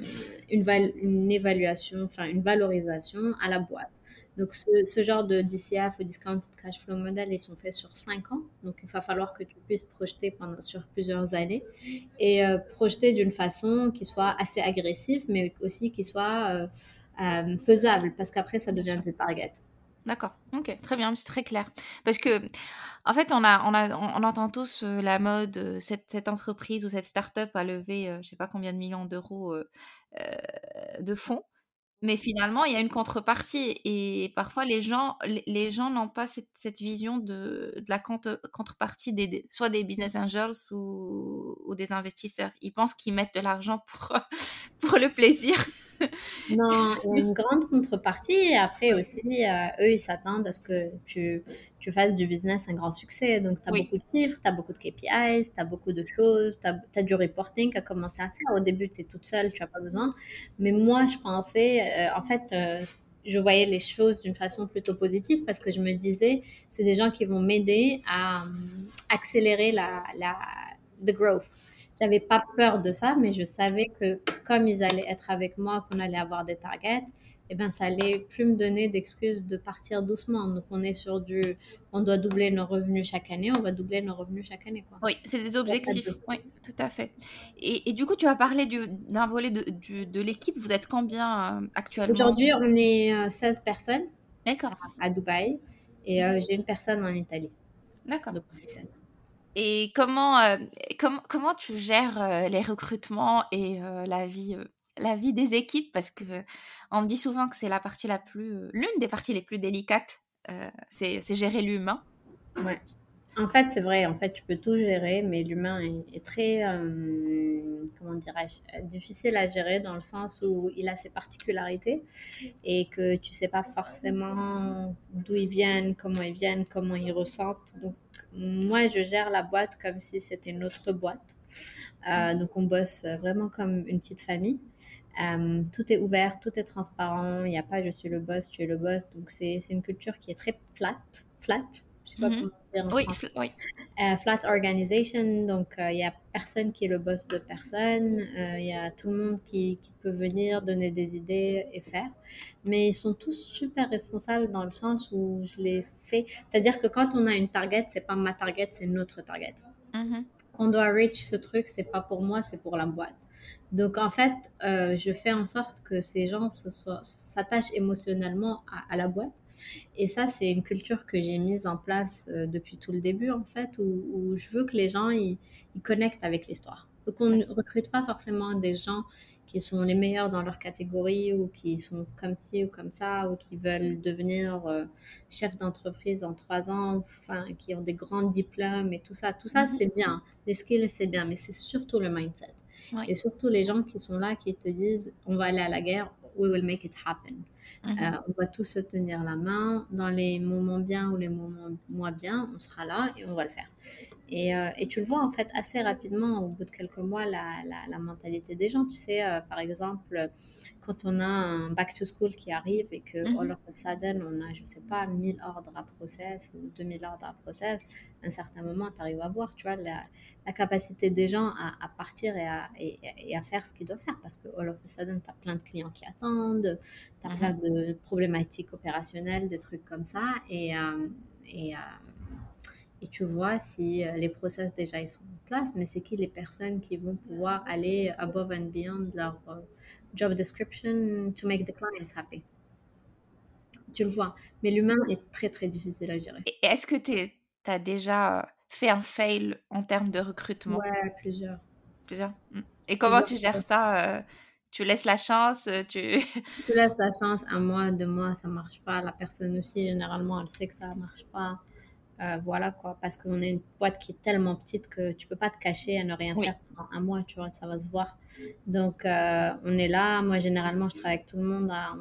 une, une, évaluation, enfin une valorisation à la boîte. Donc, ce, genre de DCF ou Discounted Cash Flow Model, ils sont faits sur 5 ans. Donc, il va falloir que tu puisses projeter pendant, sur plusieurs années et euh, projeter d'une façon qui soit assez agressive, mais aussi qui soit euh, faisable parce qu'après, ça devient des targets. D'accord, ok, très bien, c'est très clair. Parce que, en fait, on, a, on, a, on entend tous euh, la mode, euh, cette, entreprise ou cette start-up a levé, euh, je ne sais pas combien de millions d'euros de fonds. Mais finalement, il y a une contrepartie et parfois les gens, gens n'ont pas cette, vision de, la contrepartie des, soit des business angels ou, ou des investisseurs. Ils pensent qu'ils mettent de l'argent pour, pour le plaisir. Non, il y a une grande contrepartie et après aussi, euh, eux, ils s'attendent à ce que tu, tu, fasses du business un grand succès. Donc, tu as beaucoup de chiffres, tu as beaucoup de KPIs, tu as beaucoup de choses, tu as, du reporting à commencer à faire. Au début, tu es toute seule, tu n'as pas besoin. Mais moi, je pensais, euh, en fait, euh, je voyais les choses d'une façon plutôt positive parce que je me disais, c'est des gens qui vont m'aider à accélérer la, la the growth. J'avais pas peur de ça, mais je savais que comme ils allaient être avec moi, qu'on allait avoir des targets, eh ben, ça allait plus me donner d'excuses de partir doucement. Donc, on est sur du, on doit doubler nos revenus chaque année, on va doubler nos revenus chaque année. Quoi. Oui, c'est des objectifs. Oui, tout à fait. Et, et, du coup, tu as parlé d'un volet de, de l'équipe. Vous êtes combien euh, actuellement? Aujourd'hui, on est 16 euh, personnes. D'accord. À Dubaï. Et euh, j'ai une personne en Italie. D'accord. Et comment, euh, comment tu gères euh, les recrutements et euh, la, vie, la vie des équipes? Parce que on me dit souvent que c'est la partie la plus, l'une des parties les plus délicates, c'est gérer l'humain. Ouais. En fait, c'est vrai. En fait, tu peux tout gérer, mais l'humain est, très, comment dirais-je, difficile à gérer dans le sens où il a ses particularités et que tu sais pas forcément d'où ils viennent, comment ils viennent, comment ils ressentent. Moi, je gère la boîte comme si c'était notre boîte. Euh, donc, on bosse vraiment comme une petite famille. Euh, tout est ouvert, tout est transparent. Il n'y a pas je suis le boss, tu es le boss. Donc, c'est une culture qui est très plate, flat. Je sais pas Mhm. comment dire en Oui, fl- oui. Euh, flat organization, donc euh, il y a personne qui est le boss de personne, euh, il y a tout le monde qui, qui peut venir donner des idées et faire, mais ils sont tous super responsables dans le sens où je les fais, c'est-à-dire que quand on a une target, c'est pas ma target, c'est notre target. Mhm. Qu'on doit reach ce truc, c'est pas pour moi, c'est pour la boîte. Donc en fait, euh, je fais en sorte que ces gens s'attachent émotionnellement à, à la boîte. Et ça, c'est une culture que j'ai mise en place euh, depuis tout le début, en fait, où, où je veux que les gens ils, ils connectent avec l'histoire. Donc on ne recrute pas forcément des gens qui sont les meilleurs dans leur catégorie ou qui sont comme ci ou comme ça ou qui veulent devenir euh, chef d'entreprise en trois ans, enfin, qui ont des grands diplômes et tout ça. Tout ça, Mhm. c'est bien. Les skills, c'est bien, mais c'est surtout le mindset. Oui. Et surtout les gens qui sont là, qui te disent, on va aller à la guerre, we will make it happen. Euh, on va tous se tenir la main. Dans les moments bien ou les moments moins bien, on sera là et on va le faire. Et, euh, et tu le vois en fait assez rapidement au bout de quelques mois la, la, la mentalité des gens. Tu sais, euh, par exemple, quand on a un back to school qui arrive et que Mhm. all of a sudden on a, je sais pas, 1000 ordres à process ou 2000 ordres à process, à un certain moment, tu arrives à voir, tu vois, la, la capacité des gens à, à partir et à, et, et à faire ce qu'ils doivent faire parce que all of a sudden, tu as plein de clients qui attendent, tu as Mhm. plein de problématiques opérationnelles, des trucs comme ça. Et, euh, et, euh, et tu vois si euh, les process déjà ils sont en place, mais c'est qui les personnes qui vont pouvoir aller above and beyond leur euh, job description to make the clients happy? Tu le vois. Mais l'humain est très très difficile à gérer. Et est-ce que tu as déjà euh, fait un fail en termes de recrutement? Ouais, plusieurs. Plusieurs? Mm. Et comment tu gères ça Tu laisses la chance tu... Tu laisses la chance, un mois, deux mois, ça marche pas. La personne aussi, généralement, elle sait que ça marche pas. Euh, voilà quoi, parce qu'on est une boîte qui est tellement petite que tu peux pas te cacher à ne rien Oui. faire pendant un mois, tu vois, ça va se voir. Donc, euh, on est là. Moi, généralement, je travaille avec tout le monde à-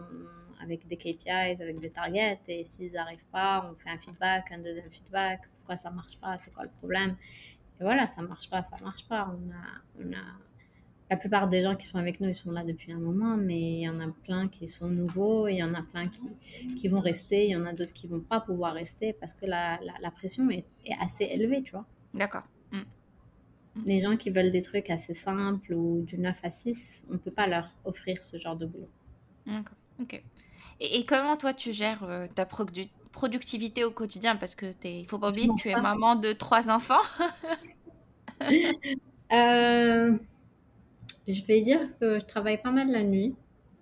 avec des KPIs, avec des targets. Et s'ils n'arrivent pas, on fait un feedback, un deuxième feedback. Pourquoi ça marche pas? C'est quoi le problème? Et voilà, ça marche pas, ça marche pas. On a, on a... La plupart des gens qui sont avec nous, ils sont là depuis un moment, mais il y en a plein qui sont nouveaux, il y en a plein qui, qui vont rester, il y en a d'autres qui vont pas pouvoir rester parce que la, la, la pression est, est assez élevée, tu vois. D'accord. Mm. Les gens qui veulent des trucs assez simples ou du 9 à 6, on peut pas leur offrir ce genre de boulot. D'accord. Ok. Et, et comment toi tu gères euh, ta produ- productivité au quotidien? Parce que t'es, il faut pas oublier que tu es maman de trois enfants. Euh, je vais dire que je travaille pas mal la nuit.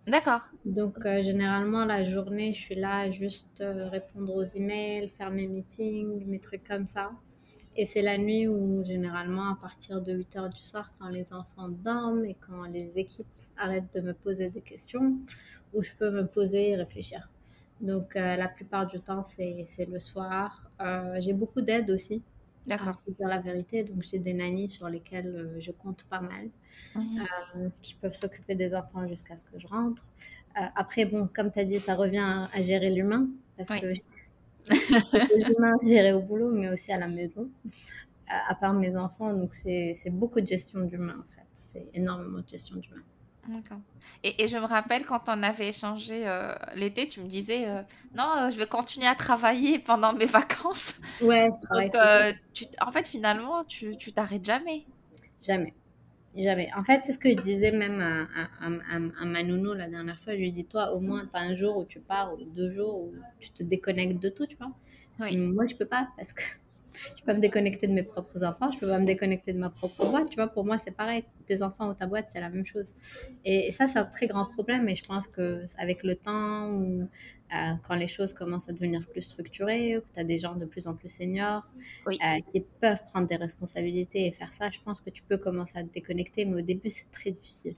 D'accord. Donc, euh, généralement, la journée, je suis là juste euh, répondre aux emails, faire mes meetings, mes trucs comme ça. Et c'est la nuit où, généralement, à partir de 8 heures du soir, quand les enfants dorment et quand les équipes arrêtent de me poser des questions, où je peux me poser et réfléchir. Donc, euh, la plupart du temps, c'est le soir. J'ai beaucoup d'aide aussi, D'accord. vous dire la vérité. Donc, j'ai des nannies sur lesquelles euh, je compte pas mal euh, qui peuvent s'occuper des enfants jusqu'à ce que je rentre. Euh, après, bon, comme tu as dit, ça revient à, à gérer l'humain, parce Oui. que les humains gérer au boulot, mais aussi à la maison, à, à part mes enfants. Donc, c'est beaucoup de gestion d'humain, en fait. C'est énormément de gestion d'humain. D'accord. Et, et je me rappelle quand on avait échangé euh, l'été, tu me disais euh, non, euh, je vais continuer à travailler pendant mes vacances. Ouais, Donc, tu, en fait, finalement, tu tu t'arrêtes jamais. Jamais. Jamais. En fait, c'est ce que je disais même à, à, à- à la dernière fois. Je lui dis, toi, au moins, tu as un jour où tu pars, ou deux jours où tu te déconnectes de tout, tu vois. Oui. Moi, je peux pas parce que je peux pas me déconnecter de mes propres enfants, je peux pas me déconnecter de ma propre boîte, tu vois. Pour moi, c'est pareil. Tes enfants ou ta boîte, c'est la même chose. Et, et ça, c'est un très grand problème. Et je pense que avec le temps, ou euh, quand les choses commencent à devenir plus structurées, ou que tu as des gens de plus en plus seniors Oui. euh, qui peuvent prendre des responsabilités et faire ça, je pense que tu peux commencer à te déconnecter. Mais au début, c'est très difficile.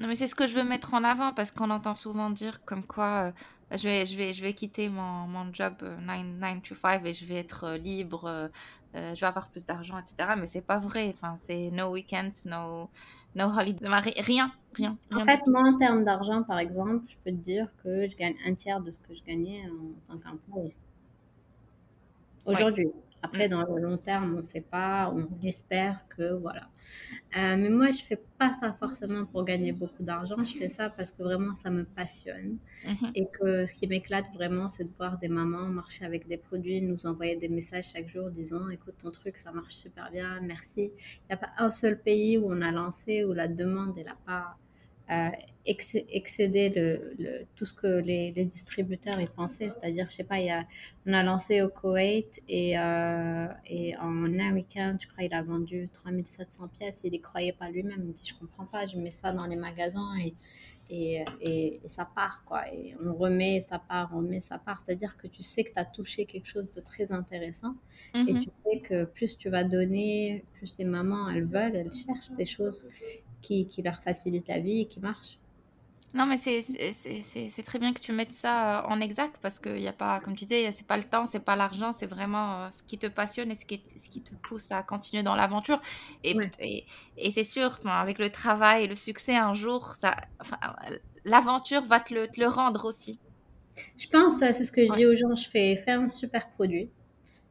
Non, mais c'est ce que je veux mettre en avant parce qu'on entend souvent dire comme quoi euh, je vais, je vais, je vais quitter mon, mon job 9 to 5 et je vais être euh, libre, euh, euh, je vais avoir plus d'argent, etc. Mais c'est pas vrai. Enfin, c'est no weekends, no, no holiday, Enfin, ri- rien, rien. En fait, moi, en termes d'argent, par exemple, je peux te dire que je gagne un tiers de ce que je gagnais en tant qu'employé. Oui. Après, dans le long terme, on ne sait pas, on espère que voilà. Euh, mais moi, je fais pas ça forcément pour gagner beaucoup d'argent. Je fais ça parce que vraiment, ça me passionne. Mhm. Et que ce qui m'éclate vraiment, c'est de voir des mamans marcher avec des produits, nous envoyer des messages chaque jour disant Écoute, ton truc, ça marche super bien, merci. Il n'y a pas un seul pays où on a lancé, où la demande, elle n'a pas euh, excéder le, tout ce que les, distributeurs y pensaient. C'est-à-dire, je sais pas, il y a, on a lancé au Koweït et, euh, et en un week-end, je crois, il a vendu 3700 pièces. Il n'y croyait pas lui-même. Il me dit, je comprends pas, je mets ça dans les magasins et, et, et, ça part, quoi. Et on remet, ça part, on remet, ça part. C'est-à-dire que tu sais que tu as touché quelque chose de très intéressant et Mhm. tu sais que plus tu vas donner, plus les mamans, elles veulent, elles cherchent des choses qui, qui leur facilitent la vie et qui marchent. Non, mais c'est très bien que tu mettes ça euh, en exact parce qu'il n'y a pas, comme tu disais, c'est pas le temps, c'est pas l'argent, c'est vraiment euh, ce qui te passionne et ce qui, ce qui te pousse à continuer dans l'aventure. Et, et, et c'est sûr, avec le travail et le succès, un jour, enfin, l'aventure va te le, te le rendre aussi. Je pense, c'est ce que je Ouais. dis aux gens, je fais faire un super produit,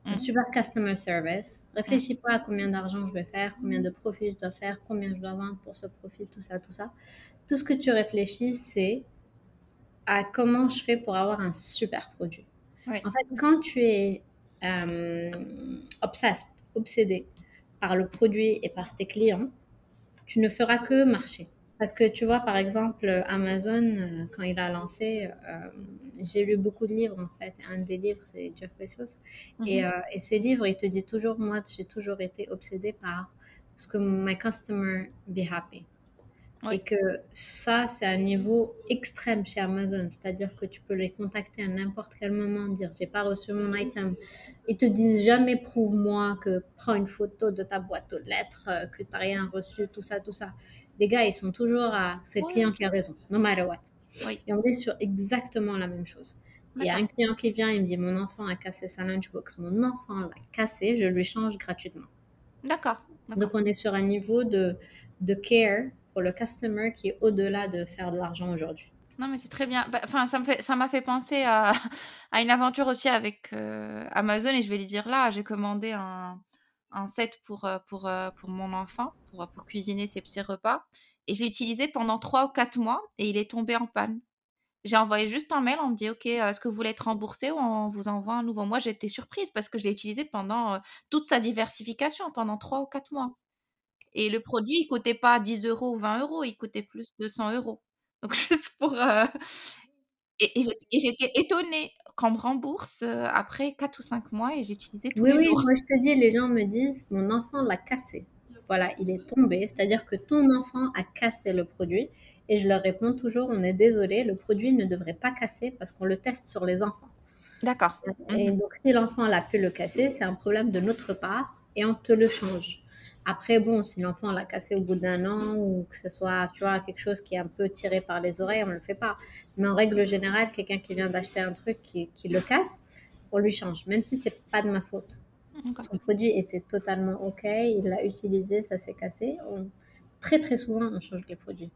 un Mhm. super customer service. Réfléchis pas à combien d'argent je vais faire, combien de profits je dois faire, combien je dois vendre pour ce profit, tout ça, tout ça. Tout ce que tu réfléchis, c'est à comment je fais pour avoir un super produit. En fait, quand tu es euh, obsessed, obsédé par le produit et par tes clients, tu ne feras que marcher. Parce que tu vois, par exemple, Amazon, euh, quand il a lancé, euh, j'ai lu beaucoup de livres en fait. Un des livres, c'est Jeff Bezos. Et, Mhm. euh, et ces livres, il te dit toujours, moi, j'ai toujours été obsédée par ce que my customer be happy. Oui. Et que ça, c'est un niveau extrême chez Amazon. C'est-à-dire que tu peux les contacter à n'importe quel moment, dire j'ai pas reçu mon item. Ils te disent jamais prouve-moi que prends une photo de ta boîte aux lettres, euh, que tu n'as rien reçu, tout ça, tout ça. Les gars, ils sont toujours à c'est le Oui. client qui a raison, no matter what. Oui. Et on est sur exactement la même chose. Il y a un client qui vient, il me dit mon enfant a cassé sa lunchbox, mon enfant l'a cassé, je lui change gratuitement. D'accord. d'accord. Donc on est sur un niveau de, de care pour le customer qui est au-delà de faire de l'argent aujourd'hui. Non, mais c'est très bien. Bah, Enfin, ça me fait, m'a fait penser à, à une aventure aussi avec euh, Amazon et je vais lui dire là, j'ai commandé un, un set pour, euh, pour, euh, pour mon enfant, pour, pour cuisiner ses petits repas. Et je l'ai utilisé pendant trois ou quatre mois et il est tombé en panne. J'ai envoyé juste un mail, on me dit OK, est-ce que vous voulez être remboursé ou on vous envoie un nouveau? Moi, j'étais surprise parce que je l'ai utilisé pendant toute sa diversification, pendant trois ou quatre mois. Et le produit, il coûtait pas 10 euros ou 20 euros, il coûtait plus de 100 euros. Donc, juste pour. euh, Et, j'étais étonnée qu'on me rembourse euh, après 4 ou 5 mois et j'ai utilisé tous Oui, les oui, jours. moi je te dis, les gens me disent mon enfant l'a cassé. Voilà, il est tombé. C'est-à-dire que ton enfant a cassé le produit. Et je leur réponds toujours, on est désolé, le produit ne devrait pas casser parce qu'on le teste sur les enfants. D'accord. Et Mhm. donc, si l'enfant l'a pu le casser, c'est un problème de notre part et on te le change. Après, bon, si l'enfant l'a cassé au bout d'un an ou que ce soit, tu vois, quelque chose qui est un peu tiré par les oreilles, on ne le fait pas. Mais en règle générale, quelqu'un qui vient d'acheter un truc qui, qui le casse, on lui change, même si c'est pas de ma faute. Son produit était totalement OK, il l'a utilisé, ça s'est cassé. On- Très, très souvent, on change les produits.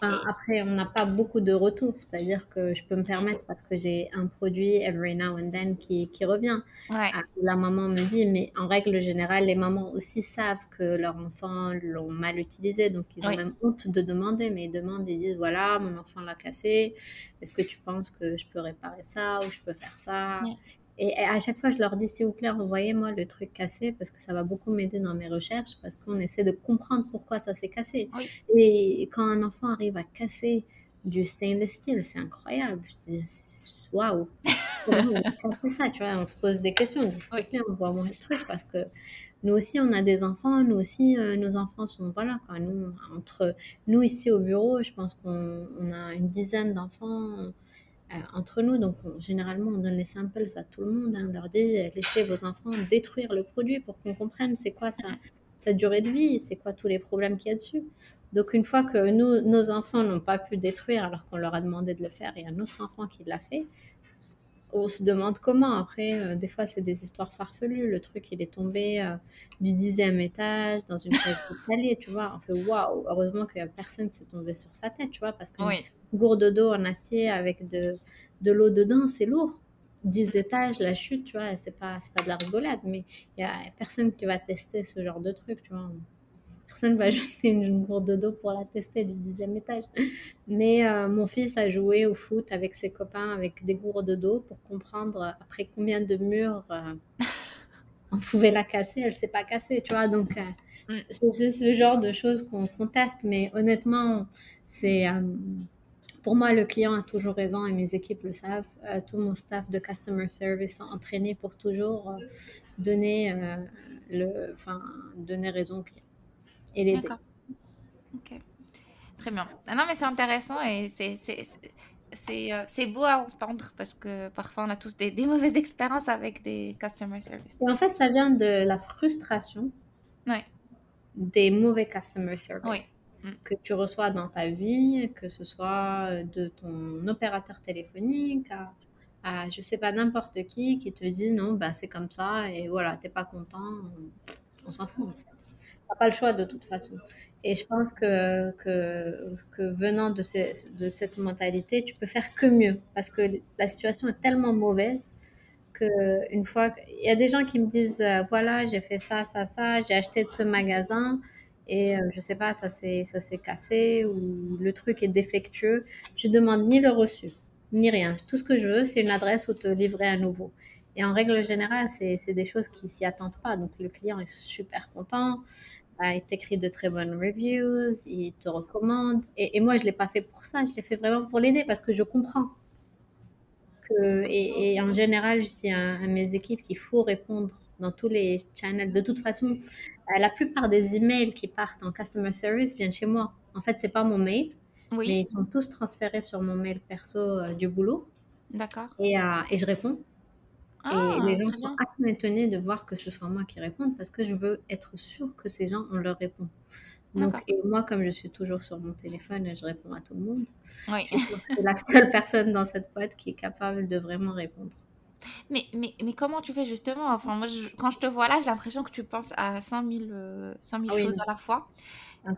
Après, on n'a pas beaucoup de retours, c'est-à-dire que je peux me permettre parce que j'ai un produit every now and then qui, qui revient. Ouais. Ah, La maman me dit, mais en règle générale, les mamans aussi savent que leur enfant l'ont mal utilisé, donc ils ont Oui. même honte de demander, mais ils demandent, ils disent, voilà, mon enfant l'a cassé, est-ce que tu penses que je peux réparer ça ou je peux faire ça? Ouais. Et, à chaque fois, je leur dis, s'il vous plaît, envoyez-moi le truc cassé parce que ça va beaucoup m'aider dans mes recherches parce qu'on essaie de comprendre pourquoi ça s'est cassé. Oui. Et quand un enfant arrive à casser du stainless steel, c'est incroyable. Je dis, c'est- c'est- waouh! Cassé ça, tu vois? On se pose des questions. On dit, s'il te plaît, envoie-moi le truc parce que nous aussi, on a des enfants. Nous aussi, euh, nos enfants sont, voilà, quoi. Nous, entre nous ici au bureau, je pense qu'on on a une dizaine d'enfants euh, entre nous. Donc, on- généralement, on donne les samples à tout le monde. hein. On leur dit, euh, laissez vos enfants détruire le produit pour qu'on comprenne c'est quoi sa, sa durée de vie, c'est quoi tous les problèmes qu'il y a dessus. Donc, une fois que nous, nos enfants n'ont pas pu détruire alors qu'on leur a demandé de le faire et un autre enfant qui l'a fait, on se demande comment. Après, euh, des fois, c'est des histoires farfelues. Le truc, il est tombé euh, du dixième étage dans une cage d'escalier, tu vois. On fait waouh, heureusement qu'il n'y a personne qui s'est tombé sur sa tête, tu vois, parce qu'une Oui. gourde d'eau en acier avec de, de l'eau dedans, c'est lourd. 10 étages, la chute, tu vois, c'est pas, pas de la rigolade, mais il y a personne qui va tester ce genre de truc, tu vois. Personne va jeter une gourde de dos pour la tester du dixième étage. Mais euh, mon fils a joué au foot avec ses copains avec des gourdes d'eau pour comprendre après combien de murs euh, on pouvait la casser. Elle s'est pas cassée, tu vois. Donc, euh, c'est ce genre de choses qu'on teste. Mais honnêtement, c'est pour moi, le client a toujours raison et mes équipes le savent. tout mon staff de customer service sont entraînés pour toujours donner, le, donner raison au client et. Ok. Très bien. Ah non, mais c'est intéressant et c'est, euh, c'est beau à entendre parce que parfois on a tous des, des mauvaises expériences avec des customer service. Et en fait, ça vient de la frustration ouais. des mauvais customer service. Oui. Mm. que tu reçois dans ta vie, que ce soit de ton opérateur téléphonique à, à je sais pas, n'importe qui qui te dit non, bah, c'est comme ça et voilà, t'es pas content, on, on s'en fout en fait pas le choix de toute façon. Et je pense que, que, venant de, ces, de, cette mentalité, tu peux faire que mieux parce que la situation est tellement mauvaise que une fois, il y a des gens qui me disent euh, voilà, j'ai fait ça, ça, ça, j'ai acheté de ce magasin et euh, je sais pas, ça s'est cassé ou le truc est défectueux. Je demande ni le reçu ni rien. Tout ce que je veux, c'est une adresse où te livrer à nouveau. Et en règle générale, c'est des choses qui s'y attendent pas. Donc le client est super content il t'écrit de très bonnes reviews, il te recommande. Et, moi, je ne l'ai pas fait pour ça, je l'ai fait vraiment pour l'aider parce que je comprends. Que, et, en général, je dis à, mes équipes qu'il faut répondre dans tous les channels. De toute façon, euh, la plupart des emails qui partent en customer service viennent chez moi. En fait, c'est pas mon mail, oui. mais ils sont tous transférés sur mon mail perso euh, du boulot. D'accord. Et, euh, et je réponds et ah, les gens sont assez étonnés de voir que ce soit moi qui réponde parce que je veux être sûre que ces gens, on leur répond. Donc, et moi, comme je suis toujours sur mon téléphone, je réponds à tout le monde. Oui. Je suis la seule personne dans cette boîte qui est capable de vraiment répondre. Mais, mais, mais comment tu fais justement? Enfin, moi, quand je te vois là, j'ai l'impression que tu penses à 100 000, euh, ah choses à la fois. Euh,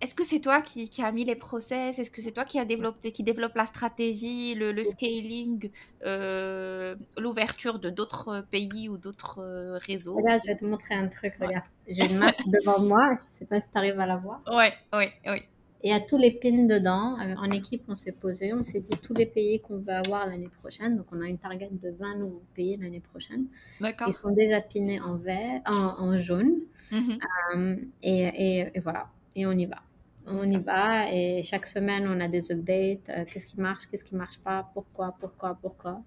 est-ce que c'est toi qui, qui a mis les process? Est-ce que c'est toi qui a développé, qui développe la stratégie, le, le scaling, euh, l'ouverture de d'autres pays ou d'autres réseaux? Regarde, je vais te montrer un truc. Regarde, j'ai une map devant moi. Je ne sais pas si tu arrives à la voir. Oui, oui, oui. Et à tous les pins dedans. En équipe, on s'est posé, on s'est dit tous les pays qu'on veut avoir l'année prochaine. Donc, on a une target de 20 nouveaux pays l'année prochaine. D'accord. Ils sont déjà pinés en vert, en, jaune. Mhm. Euh, et, et, voilà. Et on y va. On y va et chaque semaine, on a des updates. Euh, qu'est-ce qui marche, qu'est-ce qui marche pas, pourquoi, pourquoi, pourquoi.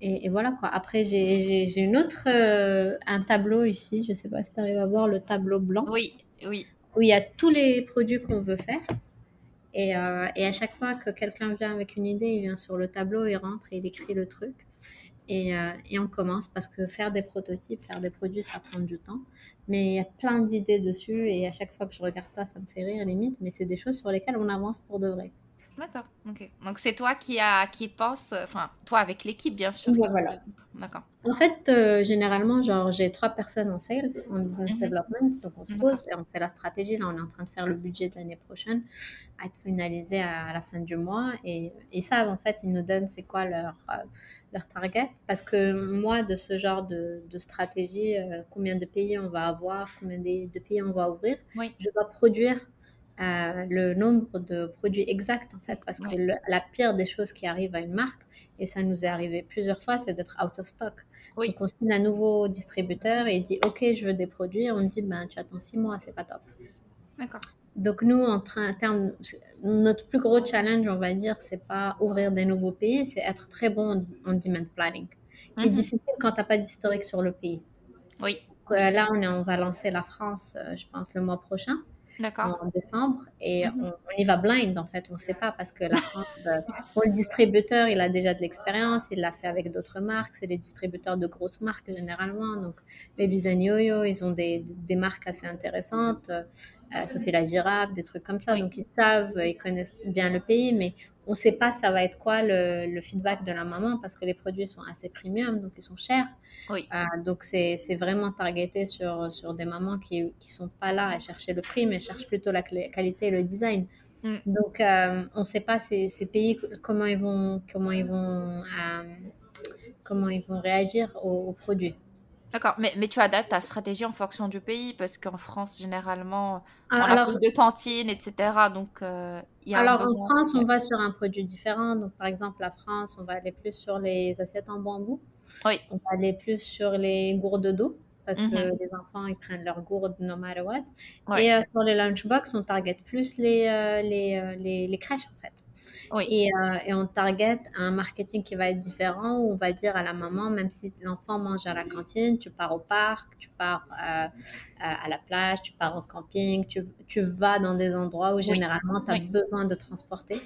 Et, voilà quoi. Après, j'ai une autre, euh, un tableau ici. Je sais pas si tu arrives à voir le tableau blanc. Oui, oui. Où il y a tous les produits qu'on veut faire. Euh, et, à chaque fois que quelqu'un vient avec une idée, il vient sur le tableau, il rentre et il écrit le truc. Et, euh, et, on commence parce que faire des prototypes, faire des produits, ça prend du temps. Mais il y a plein d'idées dessus et à chaque fois que je regarde ça, ça me fait rire limite. Mais c'est des choses sur lesquelles on avance pour de vrai. D'accord, ok. Donc c'est toi qui, a, qui pense, enfin toi avec l'équipe bien sûr. voilà. D'accord. En fait, euh, généralement, genre j'ai trois personnes en sales, en business mhm. development, donc on se pose et on fait la stratégie. Là, on est en train de faire le budget de l'année prochaine, à être finalisé à, la fin du mois et ils savent en fait, ils nous donnent c'est quoi leur euh, leur target? Parce que moi de ce genre de, de stratégie, euh, combien de pays on va avoir, combien de, de pays on va ouvrir, je dois produire le nombre de produits exacts en fait parce que la pire des choses qui arrivent à une marque et ça nous est arrivé plusieurs fois c'est d'être out of stock. Donc on signe un nouveau distributeur et il dit ok je veux des produits on dit ben tu attends six mois c'est pas top. D'accord. Donc nous en, train, termes notre plus gros challenge on va dire c'est pas ouvrir des nouveaux pays c'est être très bon en, demand planning qui est mhm. difficile quand tu n'as pas d'historique sur le pays. Oui. Euh, là on, est, on va lancer la France euh, je pense le mois prochain en décembre et mhm. on, y va blind en fait, on ne sait pas parce que la France, euh, le distributeur, il a déjà de l'expérience, il l'a fait avec d'autres marques, c'est les distributeurs de grosses marques généralement, donc Baby and Yo-Yo, ils ont des, des, marques assez intéressantes, euh, Sophie la girafe, des trucs comme ça, donc ils savent, ils connaissent bien le pays, mais on ne sait pas ça va être quoi le, feedback de la maman parce que les produits sont assez premium, donc ils sont chers. Oui. Euh, donc c'est vraiment targeté sur, sur des mamans qui ne sont pas là à chercher le prix, mais cherchent plutôt la qualité et le design. Mm. Donc euh, on ne sait pas ces, ces, pays comment ils vont, comment ils vont, euh, comment ils vont réagir aux, produits. D'accord, mais, mais, tu adaptes ta stratégie en fonction du pays, parce qu'en France, généralement, on a plus de cantines, etc. Donc, euh, y a Alors, en France, on va sur un produit différent. Donc, par exemple, la France, on va aller plus sur les assiettes en bambou. Oui. On va aller plus sur les gourdes d'eau parce que mhm. les enfants, ils prennent leur gourde no matter what. Et euh, sur les lunchbox, on target plus les, euh, les, euh, les, les, crèches, en fait. Oui. Et, et, on target un marketing qui va être différent où on va dire à la maman, même si l'enfant mange à la cantine, tu pars au parc, tu pars à la plage, tu pars au camping, tu, tu vas dans des endroits où généralement tu as besoin de transporter.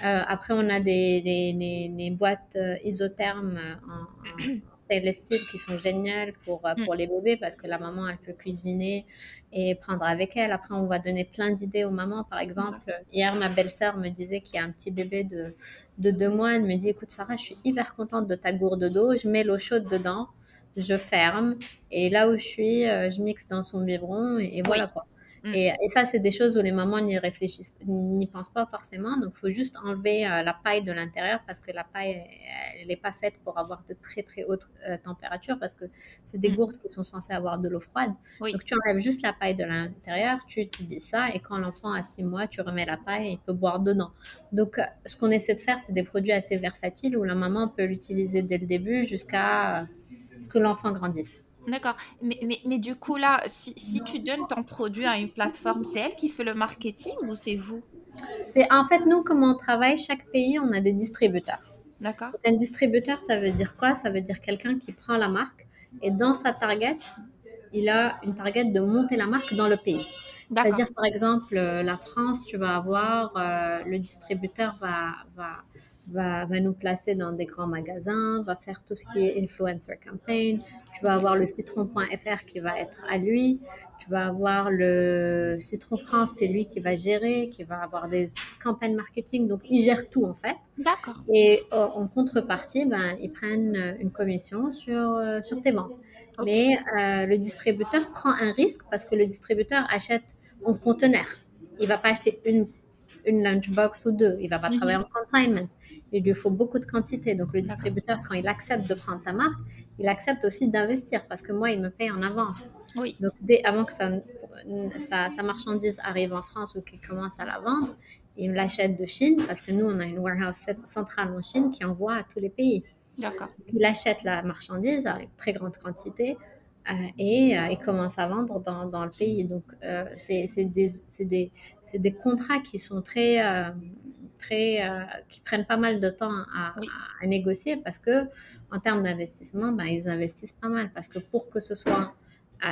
après, on a des, des, des, boîtes isothermes en, en les styles qui sont géniales pour, euh, pour mm. les bébés parce que la maman, elle peut cuisiner et prendre avec elle. Après, on va donner plein d'idées aux mamans. Par exemple, hier, ma belle-sœur me disait qu'il y a un petit bébé de, de deux mois. Elle me dit, écoute, Sarah, je suis hyper contente de ta gourde d'eau. Je mets l'eau chaude dedans, je ferme et là où je suis, euh, je mixe dans son biberon et, voilà quoi. Mm. Et, ça, c'est des choses où les mamans n'y réfléchissent, n'y pensent pas forcément. Donc, il faut juste enlever euh, la paille de l'intérieur parce que la paille, elle n'est pas faite pour avoir de très, très hautes euh, températures parce que c'est des mm. gourdes qui sont censées avoir de l'eau froide. Donc, tu enlèves juste la paille de l'intérieur, tu utilises ça et quand l'enfant a six mois, tu remets la paille et il peut boire dedans. Donc, euh, ce qu'on essaie de faire, c'est des produits assez versatiles où la maman peut l'utiliser dès le début jusqu'à ce que l'enfant grandisse. D'accord. Mais, mais, mais, du coup, là, si, si, tu donnes ton produit à une plateforme, c'est elle qui fait le marketing ou c'est vous? C'est En fait, nous, comment on travaille, chaque pays, on a des distributeurs. D'accord. Un distributeur, ça veut dire quoi? Ça veut dire quelqu'un qui prend la marque et dans sa target, il a une target de monter la marque dans le pays. C'est-à-dire, par exemple, la France, tu vas avoir, euh, le distributeur va, va va, va, nous placer dans des grands magasins, va faire tout ce qui est influencer campaign. Tu vas avoir le citron.fr qui va être à lui. Tu vas avoir le Citron France, c'est lui qui va gérer, qui va avoir des campagnes marketing. Donc, il gère tout en fait. D'accord. Et euh, en contrepartie, ben, ils prennent une commission sur, euh, sur tes ventes. Mais euh, le distributeur prend un risque parce que le distributeur achète en conteneur. Il va pas acheter une, une lunchbox ou deux. Il va pas mhm. travailler en consignment il lui faut beaucoup de quantité. Donc le distributeur, quand il accepte de prendre ta marque, il accepte aussi d'investir parce que moi, il me paye en avance. Oui. Donc dès avant que sa, sa, marchandise arrive en France ou qu'il commence à la vendre, il l'achète de Chine parce que nous, on a une warehouse centrale en Chine qui envoie à tous les pays. D'accord. Il achète la marchandise avec très grande quantité. Euh, et euh, il commence à vendre dans, dans le pays. Donc, euh, c'est des, des, des, contrats qui sont très, très, euh, qui prennent pas mal de temps à, négocier parce que en termes d'investissement, ben, ils investissent pas mal parce que pour que ce soit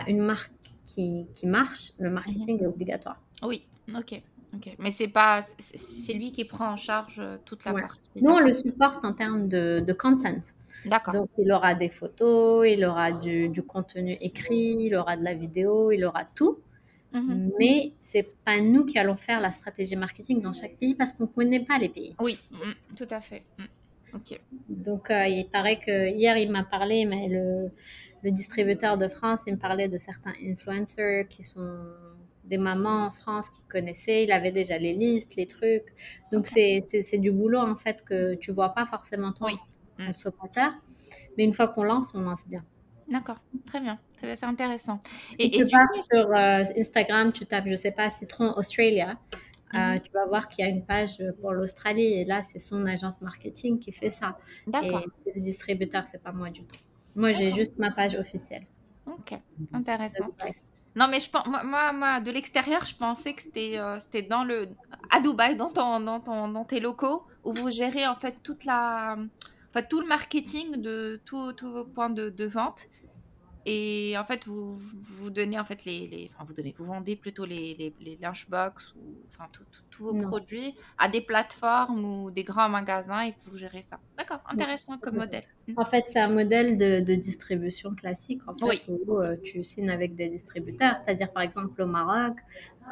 une marque qui, qui marche, le marketing mhm. est obligatoire. Oui, ok. ok. Mais c'est pas, c'est lui qui prend en charge euh, toute la partie. Nous, on le supporte en termes de, de content. D'accord. Donc, il aura des photos, il aura du, du, contenu écrit, il aura de la vidéo, il aura tout. Mhm. Mais c'est pas nous qui allons faire la stratégie marketing dans chaque pays parce qu'on ne connaît pas les pays. Oui, mm, tout à fait. Mm. Ok. Donc, euh, il paraît que hier, il m'a parlé, mais le, le, distributeur de France, il me parlait de certains influencers qui sont des mamans en France qui connaissaient. Il avait déjà les listes, les trucs. Donc, c'est du boulot, en fait, que tu vois pas forcément toi, oui. consommateur. Mais une fois qu'on lance, on lance bien. D'accord, très bien, c'est intéressant. Et, tu pars sur euh, Instagram, tu tapes, je sais pas, Citron Australia, euh, mhm. tu vas voir qu'il y a une page pour l'Australie et là, c'est son agence marketing qui fait ça. D'accord. Et c'est le distributeur, c'est pas moi du tout. Moi, j'ai juste ma page officielle. Ok, intéressant. Non, mais je pense, moi, moi, de l'extérieur, je pensais que c'était euh, c'était dans le à Dubaï, dans, ton, dans, ton, dans tes locaux, où vous gérez en fait toute la, enfin, tout le marketing de tous vos points de, de, vente. Et en fait, vous, vous donnez en fait les, les enfin, vous donnez, vous vendez plutôt les, les, les lunchbox ou enfin tous vos produits à des plateformes ou des grands magasins et vous gérez ça. D'accord, intéressant comme modèle. Mmh. En fait, c'est un modèle de, de, distribution classique en fait où euh, tu signes avec des distributeurs, c'est-à-dire par exemple au Maroc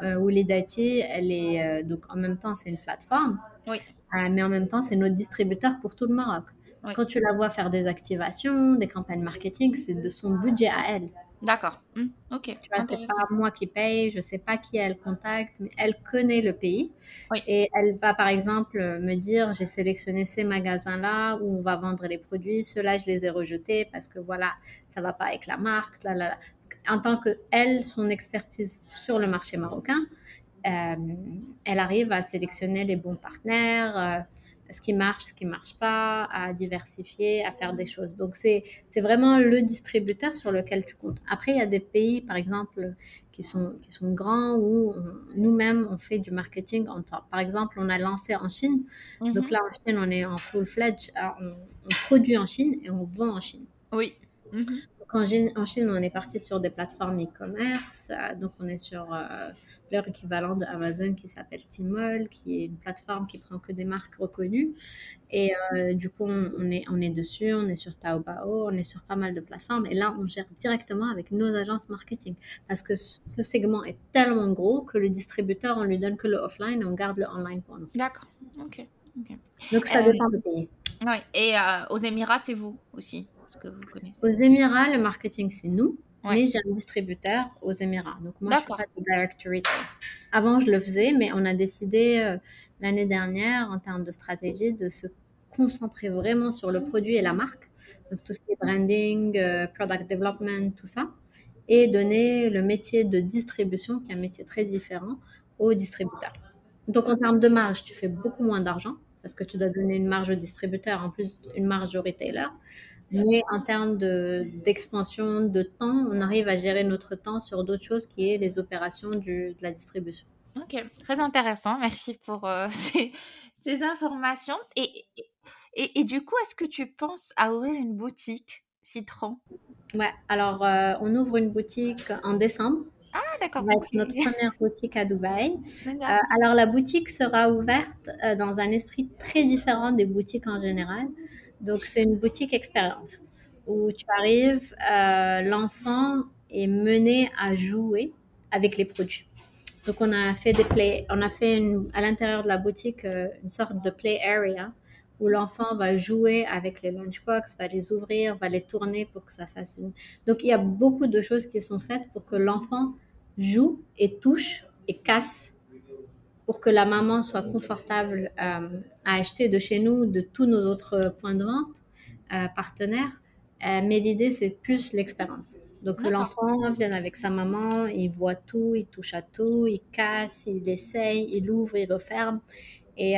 euh, où les Dati, elle est euh, donc en même temps c'est une plateforme, oui. mais en même temps c'est notre distributeur pour tout le Maroc. Quand tu la vois faire des activations, des campagnes marketing, c'est de son budget à elle. D'accord. Hmm, ok. Tu vois, c'est pas moi qui paye, je sais pas qui elle contacte, mais elle connaît le pays. Et elle va, par exemple, me dire, j'ai sélectionné ces magasins-là où on va vendre les produits, ceux-là, je les ai rejetés parce que voilà, ça va pas avec la marque. Là, là, En tant que elle, son expertise sur le marché marocain, euh, elle arrive à sélectionner les bons partenaires. Euh, ce qui marche, ce qui ne marche pas, à diversifier, à faire des choses. Donc, c'est vraiment le distributeur sur lequel tu comptes. Après, il y a des pays, par exemple, qui sont, qui sont grands où nous-mêmes, on fait du marketing en temps. Par exemple, on a lancé en Chine. Mhm. Donc là, en Chine, on est en full-fledged. On, produit en Chine et on vend en Chine. Oui. Mhm. en, Chine, en Chine, on est parti sur des plateformes e-commerce. Donc, on est sur... Euh, leur équivalent de Amazon qui s'appelle Tmall, qui est une plateforme qui prend que des marques reconnues. Et euh, du coup, on, est, on est dessus, on est sur Taobao, on est sur pas mal de plateformes. Et là, on gère directement avec nos agences marketing. Parce que ce segment est tellement gros que le distributeur, on lui donne que le offline et on garde le online pour nous. D'accord. OK. Donc, ça euh, dépend de pays. Oui. Et euh, aux Émirats, c'est vous aussi, ce que vous connaissez. Aux Émirats, le marketing, c'est nous. Oui, j'ai un distributeur aux Émirats. Donc, moi, je suis pas direct retail. Avant, je le faisais, mais on a décidé euh, l'année dernière, en termes de stratégie, de se concentrer vraiment sur le produit et la marque. Donc, tout ce qui est branding, euh, product development, tout ça. Et donner le métier de distribution, qui est un métier très différent, aux distributeurs. Donc, en termes de marge, tu fais beaucoup moins d'argent parce que tu dois donner une marge au distributeur, en plus une marge au retailer. Mais en termes d'expansion de, temps, on arrive à gérer notre temps sur d'autres choses qui est les opérations de la distribution. Ok, très intéressant. Merci pour euh, ces, informations. Et, et, et, du coup, est-ce que tu penses à ouvrir une boutique Citron? Ouais, alors euh, on ouvre une boutique en décembre. Ah, d'accord. C'est notre première boutique à Dubaï. Euh, alors la boutique sera ouverte dans un esprit très différent des boutiques en général. Donc, c'est une boutique expérience où tu arrives, euh, l'enfant est mené à jouer avec les produits. Donc, on a fait des play, on a fait à l'intérieur de la boutique euh, une sorte de play area où l'enfant va jouer avec les lunchbox, va les ouvrir, va les tourner pour que ça fasse une. Donc, il y a beaucoup de choses qui sont faites pour que l'enfant joue et touche et casse pour que la maman soit confortable euh, à acheter de chez nous, de tous nos autres points de vente euh, partenaires. Euh, mais l'idée, c'est plus l'expérience. Donc, l'enfant vient avec sa maman, il voit tout, il touche à tout, il casse, il essaye, il ouvre, il referme. Et,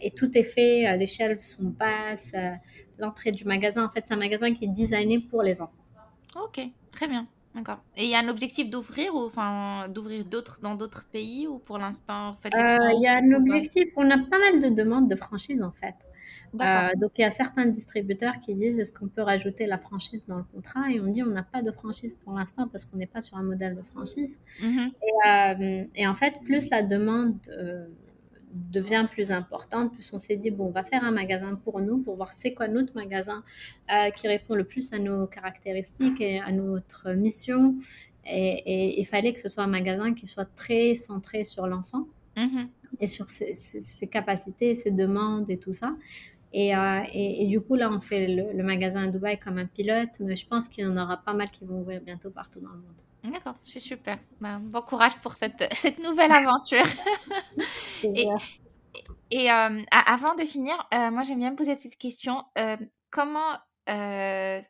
et tout est fait, les shelves sont basses, l'entrée du magasin, en fait, c'est un magasin qui est designé pour les enfants. Ok, très bien. D'accord. Et il y a un objectif d'ouvrir ou enfin d'ouvrir d'autres dans d'autres pays ou pour l'instant euh, Il y a un objectif. On a pas mal de demandes de franchise en fait. Euh, donc il y a certains distributeurs qui disent est-ce qu'on peut rajouter la franchise dans le contrat? Et on dit on n'a pas de franchise pour l'instant parce qu'on n'est pas sur un modèle de franchise. Mm-hmm. Et, euh, et, en fait plus la demande devient plus importante, plus on s'est dit, bon, on va faire un magasin pour nous, pour voir c'est quoi notre magasin euh, qui répond le plus à nos caractéristiques et à notre mission. Et, il fallait que ce soit un magasin qui soit très centré sur l'enfant mm-hmm. et sur ses, capacités, ses demandes et tout ça. Euh, et, du coup, là, on fait le, le, magasin à Dubaï comme un pilote, mais je pense qu'il y en aura pas mal qui vont ouvrir bientôt partout dans le monde. D'accord, c'est super. Ben, bon courage pour cette, cette nouvelle aventure. et, et euh, avant de finir, euh, moi j'aime bien me poser cette question. Euh, comment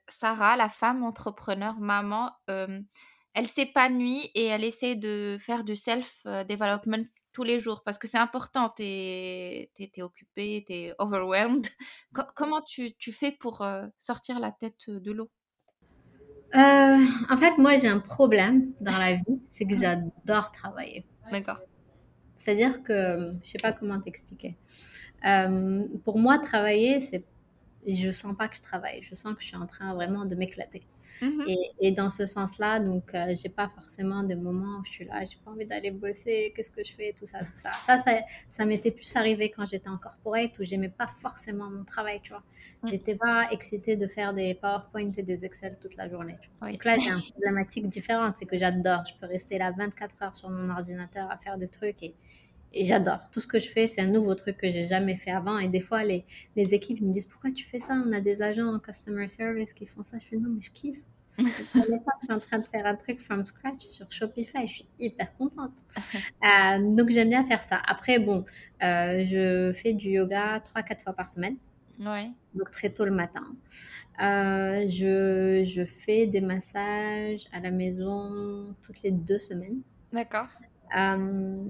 Sarah, la femme entrepreneur, maman, elle s'épanouit et elle essaie de faire du self-development tous les jours? Parce que c'est important, tu es, es, occupée, tu es overwhelmed. comment tu, tu, fais pour sortir la tête de l'eau? Euh, en fait, moi, j'ai un problème dans la vie, c'est que j'adore travailler. D'accord. C'est-à-dire que, je sais pas comment t'expliquer. Euh, pour moi, travailler, c'est je sens pas que je travaille. Je sens que je suis en train vraiment de m'éclater. Mhm. Et, dans ce sens-là, donc, euh, j'ai pas forcément des moments où je suis là, j'ai pas envie d'aller bosser, qu'est-ce que je fais, tout ça, tout ça. Ça, ça, m'était plus arrivé quand j'étais en corporate où j'aimais pas forcément mon travail, tu vois. Mm. J'étais pas excitée de faire des PowerPoint et des Excel toute la journée. Donc là, j'ai une problématique différente, c'est que j'adore. Je peux rester là 24 heures sur mon ordinateur à faire des trucs et et j'adore. Tout ce que je fais, c'est un nouveau truc que j'ai jamais fait avant. Et des fois, les, les équipes me disent Pourquoi tu fais ça? On a des agents en customer service qui font ça. Je fais Non, mais je kiffe. je suis en train de faire un truc from scratch sur Shopify. Je suis hyper contente. Euh, donc, j'aime bien faire ça. Après, bon, euh, je fais du yoga 3-4 fois par semaine. Ouais. Donc, très tôt le matin. Euh, je, je fais des massages à la maison toutes les deux semaines. D'accord. Euh,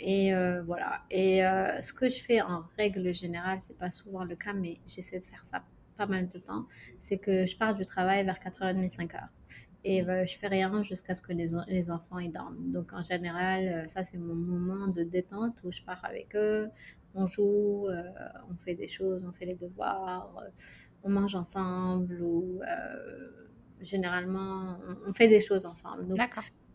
et euh, voilà. Et euh, ce que je fais en règle générale, c'est pas souvent le cas, mais j'essaie de faire ça pas mal de temps, c'est que je pars du travail vers 4h30, 5h. Et je fais rien jusqu'à ce que les, les enfants y dorment. Donc en général, ça c'est mon moment de détente où je pars avec eux, on joue, on fait des choses, on fait les devoirs, on mange ensemble ou généralement on, fait des choses ensemble. Donc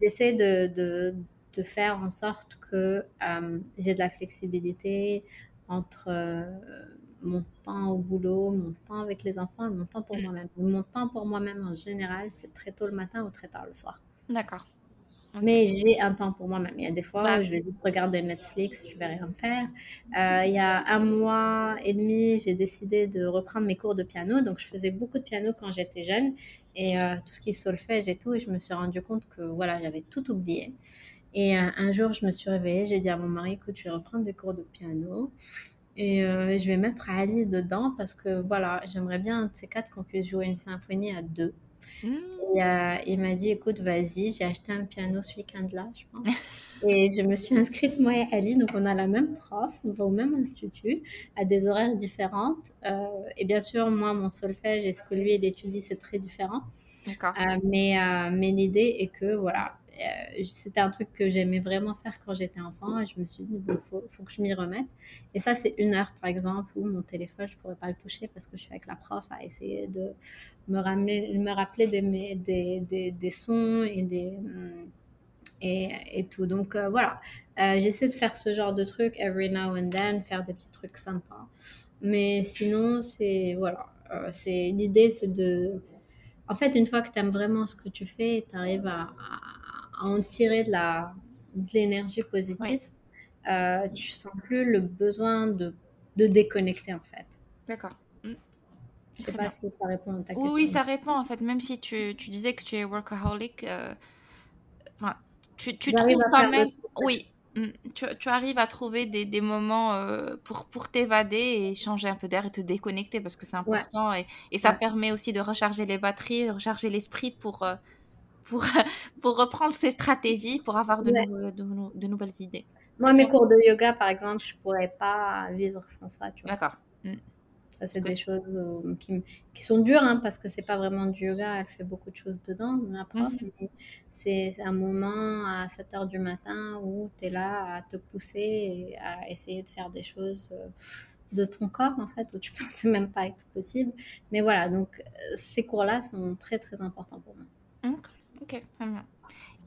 j'essaie de, de, de faire en sorte que euh, j'ai de la flexibilité entre euh, mon temps au boulot, mon temps avec les enfants et mon temps pour mm. moi-même. Mon temps pour moi-même en général, c'est très tôt le matin ou très tard le soir. D'accord. Mais j'ai un temps pour moi-même. Il y a des fois où bah. je vais juste regarder Netflix, je vais rien faire. Euh, il y a un mois et demi, j'ai décidé de reprendre mes cours de piano. Donc, je faisais beaucoup de piano quand j'étais jeune et tout ce qui est solfège et tout. Et je me suis rendu compte que voilà, j'avais tout oublié. Et euh, un jour, je me suis réveillée, j'ai dit à mon mari, écoute, je vais reprendre des cours de piano et euh, je vais mettre Ali dedans parce que voilà, j'aimerais bien, ces quatre, qu'on puisse jouer une symphonie à deux. Mmh. Et euh, il m'a dit, écoute, vas-y, j'ai acheté un piano ce week-end-là, je pense. et je me suis inscrite, moi et Ali, donc on a la même prof, on va au même institut, à des horaires différentes. et bien sûr, moi, mon solfège et ce que lui, il étudie, c'est très différent. D'accord. mais mais l'idée est que, voilà, c'était un truc que j'aimais vraiment faire quand j'étais enfant et je me suis dit, il faut, que je m'y remette. Et ça, c'est une heure, par exemple, où mon téléphone, je ne pourrais pas le toucher parce que je suis avec la prof à essayer de me, ramener, me rappeler des, des, des, sons et, des, mm, et, et tout. Donc euh, voilà, euh, j'essaie de faire ce genre de trucs every now and then, faire des petits trucs sympas. Mais sinon, c'est voilà, c'est l'idée, c'est de en fait, une fois que tu aimes vraiment ce que tu fais, tu arrives à en tirer de la de l'énergie positive, euh, tu sens plus le besoin de, de déconnecter en fait. D'accord. Mm. Je sais pas si ça répond à ta question. Oui, ça répond en fait. Même si tu, tu disais que tu es workaholic, euh, tu, tu trouves quand même. Oui, mm, tu, tu, arrives à trouver des, des moments euh, pour, pour t'évader et changer un peu d'air et te déconnecter parce que c'est important et, et, ça permet aussi de recharger les batteries, recharger l'esprit pour, pour, pour reprendre ces stratégies, pour avoir de, de, nouvelles idées. Moi, mes cours de yoga, par exemple, je pourrais pas vivre sans ça. D'accord. Mm. Ça, c'est des choses euh, qui, qui, sont dures, hein, parce que c'est pas vraiment du yoga, elle fait beaucoup de choses dedans, la prof. Mhm. C'est un moment à 7 h du matin où tu es là à te pousser et à essayer de faire des choses euh, de ton corps, en fait, où tu pensais même pas être possible. Mais voilà, donc euh, ces cours-là sont très, très importants pour moi. Ok, très bien.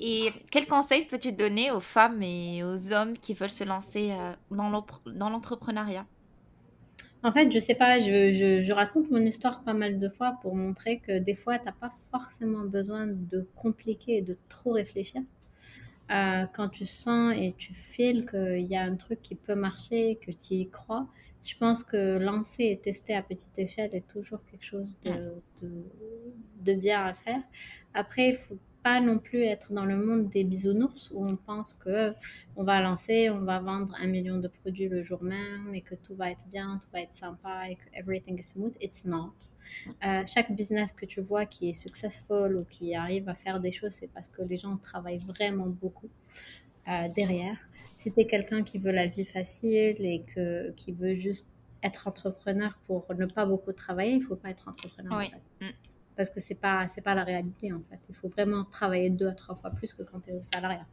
Et quel conseil peux-tu donner aux femmes et aux hommes qui veulent se lancer euh, dans l'entrepreneuriat? En fait, je sais pas, je, je, raconte mon histoire pas mal de fois pour montrer que des fois, tu n'as pas forcément besoin de compliquer et de trop réfléchir. Euh, quand tu sens et tu files qu'il y a un truc qui peut marcher, que tu y crois, je pense que lancer et tester à petite échelle est toujours quelque chose de, de, de bien à faire. Après, il faut pas non plus être dans le monde des bisounours où on pense que on va lancer, on va vendre un million de produits le jour même et que tout va être bien, tout va être sympa et que everything is smooth. It's not. Euh, chaque business que tu vois qui est successful ou qui arrive à faire des choses, c'est parce que les gens travaillent vraiment beaucoup euh, derrière. Si tu es quelqu'un qui veut la vie facile et que, qui veut juste être entrepreneur pour ne pas beaucoup travailler, il faut pas être entrepreneur. Oui. Mm parce que c'est pas c'est pas la réalité en fait. Il faut vraiment travailler deux à trois fois plus que quand tu es au salariat.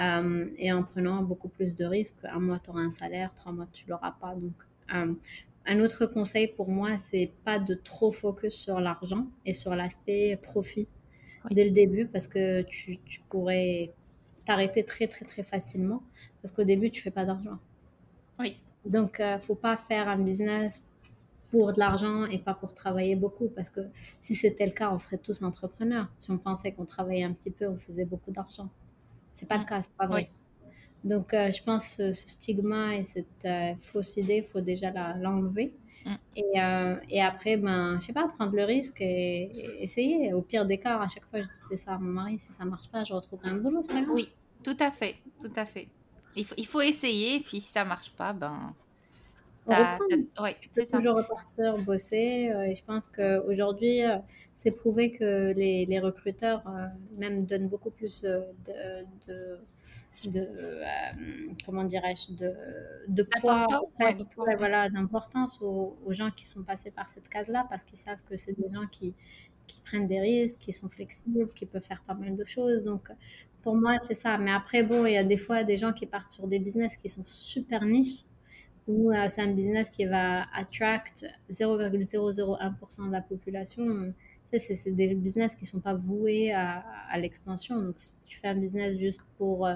Euh, et en prenant beaucoup plus de risques. Un mois, tu auras un salaire, trois mois, tu l'auras pas. Donc, euh, un autre conseil pour moi, c'est pas de trop focus sur l'argent et sur l'aspect profit dès le début parce que tu, tu pourrais t'arrêter très, très, très facilement parce qu'au début, tu fais pas d'argent. Oui. Donc, euh, faut pas faire un business pour de l'argent et pas pour travailler beaucoup. Parce que si c'était le cas, on serait tous entrepreneurs. Si on pensait qu'on travaillait un petit peu, on faisait beaucoup d'argent. C'est pas le cas, c'est pas vrai. Donc, euh, je pense que ce stigma et cette euh, fausse idée, il faut déjà l'enlever. Mm. Et, euh, et, après, ben, je sais pas, prendre le risque et, essayer. Au pire des cas, à chaque fois, je disais ça à mon mari, si ça marche pas, je retrouve un boulot, Oui, tout à fait, tout à fait. Il faut, il faut essayer, puis si ça marche pas, ben... Ouais, tu peux toujours repartir, bosser. Euh, et je pense qu'aujourd'hui, euh, c'est prouvé que les, les recruteurs même donnent beaucoup plus de, de de euh, comment dirais-je de, de poids, voilà d'importance aux, gens qui sont passés par cette case là parce qu'ils savent que c'est des gens qui, qui prennent des risques qui sont flexibles qui peuvent faire pas mal de choses. Donc pour moi c'est ça. Mais après bon il y a des fois des gens qui partent sur des business qui sont super niches où euh, c'est un business qui va attract 0,001% de la population c'est des business qui ne sont pas voués à, à l'expansion. Donc, si tu fais un business juste pour euh,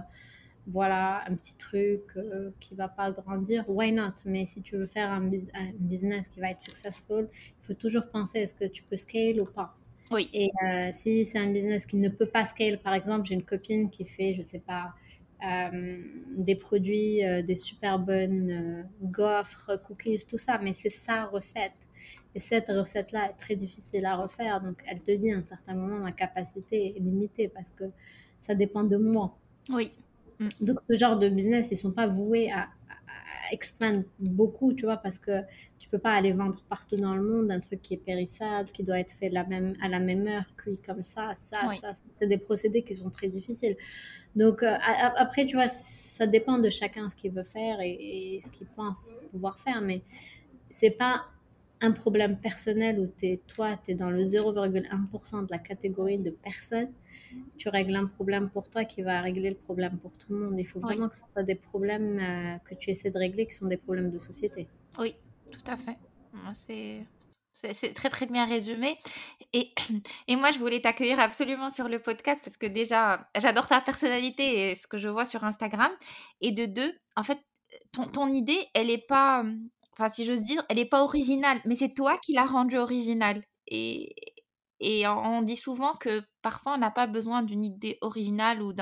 voilà, un petit truc euh, qui va pas grandir, why not? Mais si tu veux faire un, business qui va être successful, il faut toujours penser est-ce que tu peux scale ou pas. Oui. Et euh, si c'est un business qui ne peut pas scale, par exemple, j'ai une copine qui fait, je sais pas, des produits, des super bonnes gaufres, cookies, tout ça, mais c'est sa recette. Et cette recette-là est très difficile à refaire. Donc, elle te dit à un certain moment, ma capacité est limitée parce que ça dépend de moi. Oui. Mm. Donc, ce genre de business, ils sont pas voués à, expandre beaucoup, tu vois, parce que tu peux pas aller vendre partout dans le monde un truc qui est périssable, qui doit être fait la même, à la même heure, cuit comme ça, ça, ça. C'est des procédés qui sont très difficiles. Donc, euh, après, tu vois, ça dépend de chacun ce qu'il veut faire et, et ce qu'il pense pouvoir faire, mais c'est pas un problème personnel où es, toi, tu es dans le 0,1% de la catégorie de personnes, tu règles un problème pour toi qui va régler le problème pour tout le monde. Il faut vraiment que ce soit des problèmes euh, que tu essaies de régler qui sont des problèmes de société. Oui, tout à fait. C'est très très bien résumé. Et, et moi, je voulais t'accueillir absolument sur le podcast parce que déjà, j'adore ta personnalité et ce que je vois sur Instagram. Et de deux, en fait, ton, ton idée, elle n'est pas enfin si j'ose dire, elle n'est pas originale, mais c'est toi qui l'as rendue originale. Et, et on dit souvent que parfois on n'a pas besoin d'une idée originale ou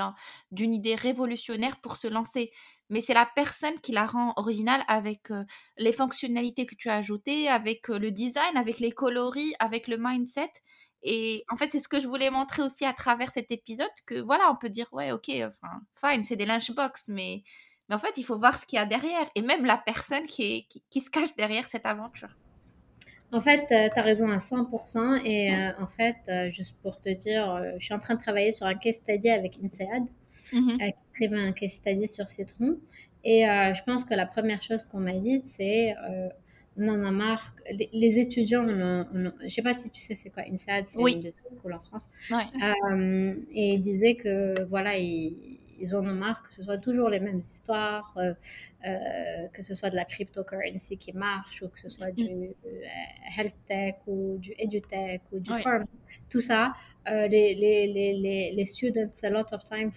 d'une idée révolutionnaire pour se lancer. Mais c'est la personne qui la rend originale avec les fonctionnalités que tu as ajoutées, avec le design, avec les coloris, avec le mindset. Et en fait, c'est ce que je voulais montrer aussi à travers cet épisode, que voilà, on peut dire, ouais, ok, fine, c'est des lunchbox, mais mais en fait, il faut voir ce qu'il y a derrière et même la personne qui, se cache derrière cette aventure. En fait, euh, tu as raison à 100%. Et euh, en fait, euh, juste pour te dire, je suis en train de travailler sur un case study avec INSEAD, mm qui écrivait un case study sur Citron. Et je pense que la première chose qu'on m'a dit, c'est on en a marre. Les, étudiants, je ne sais pas si tu sais c'est quoi INSEAD, c'est oui. une business school en France. et ils disaient que voilà, ils ils en ont marre que ce soit toujours les mêmes histoires, euh, euh, que ce soit de la cryptocurrency qui marche, ou que ce soit du mm. euh, health tech, ou du edutech, ou du farm. Tout ça, les, les, les, les, students, a lot of time,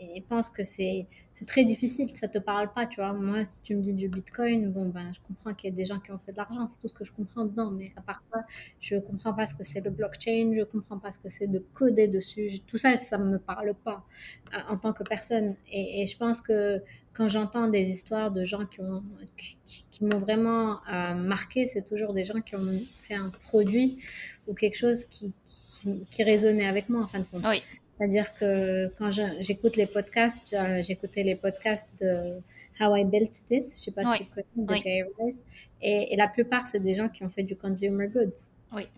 ils pensent que c'est très difficile, ça te parle pas, tu vois. Moi, si tu me dis du Bitcoin, bon, ben, je comprends qu'il y a des gens qui ont fait de l'argent, c'est tout ce que je comprends dedans, mais à part ça, je comprends pas ce que c'est le blockchain, je comprends pas ce que c'est de coder dessus, tout ça, ça me parle pas euh, en tant que personne. Et, je pense que quand j'entends des histoires de gens qui m'ont vraiment euh, marqué, c'est toujours des gens qui ont fait un produit ou quelque chose qui, résonnait avec moi, en fin de compte. C'est-à-dire que quand j'écoute les podcasts, euh, j'écoutais les podcasts de How I Built This, je sais pas si tu connais, de oui. et, et, la plupart, c'est des gens qui ont fait du consumer goods. Oui.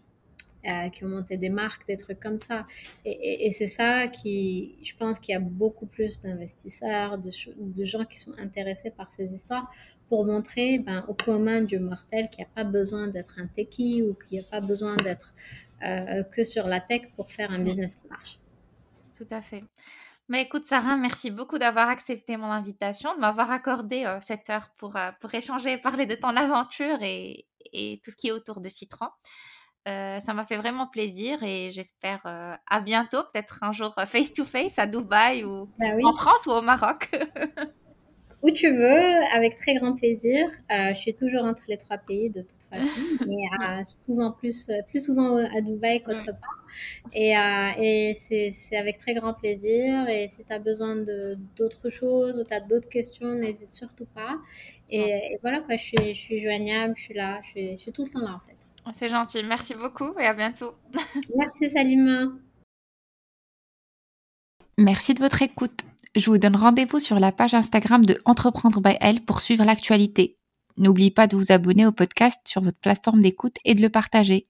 Euh, qui ont monté des marques, des trucs comme ça. Et, et, c'est ça qui, je pense qu'il y a beaucoup plus d'investisseurs, de, de, gens qui sont intéressés par ces histoires pour montrer ben, au commun du mortel qu'il n'y a pas besoin d'être un techie ou qu'il n'y a pas besoin d'être euh, que sur la tech pour faire un business qui marche tout à fait. Mais écoute, Sarah, merci beaucoup d'avoir accepté mon invitation, de m'avoir accordé euh, cette heure pour, euh, pour échanger et parler de ton aventure et, et, tout ce qui est autour de Citron. Euh, ça m'a fait vraiment plaisir et j'espère à bientôt, peut-être un jour face-to-face à Dubaï ou bah en France ou au Maroc. Où tu veux, avec très grand plaisir. je suis toujours entre les trois pays de toute façon, mais souvent plus, plus souvent à Dubaï qu'autre part. Et, euh, et c'est avec très grand plaisir. Et si tu as besoin d'autres choses ou tu as d'autres questions, n'hésite surtout pas. Et, voilà, quoi, je suis, je suis joignable, je suis là, je suis, je suis tout le temps là en fait. C'est gentil. Merci beaucoup et à bientôt. Merci Salima. Merci de votre écoute. Je vous donne rendez-vous sur la page Instagram de Entreprendre by Elle pour suivre l'actualité. N'oubliez pas de vous abonner au podcast sur votre plateforme d'écoute et de le partager.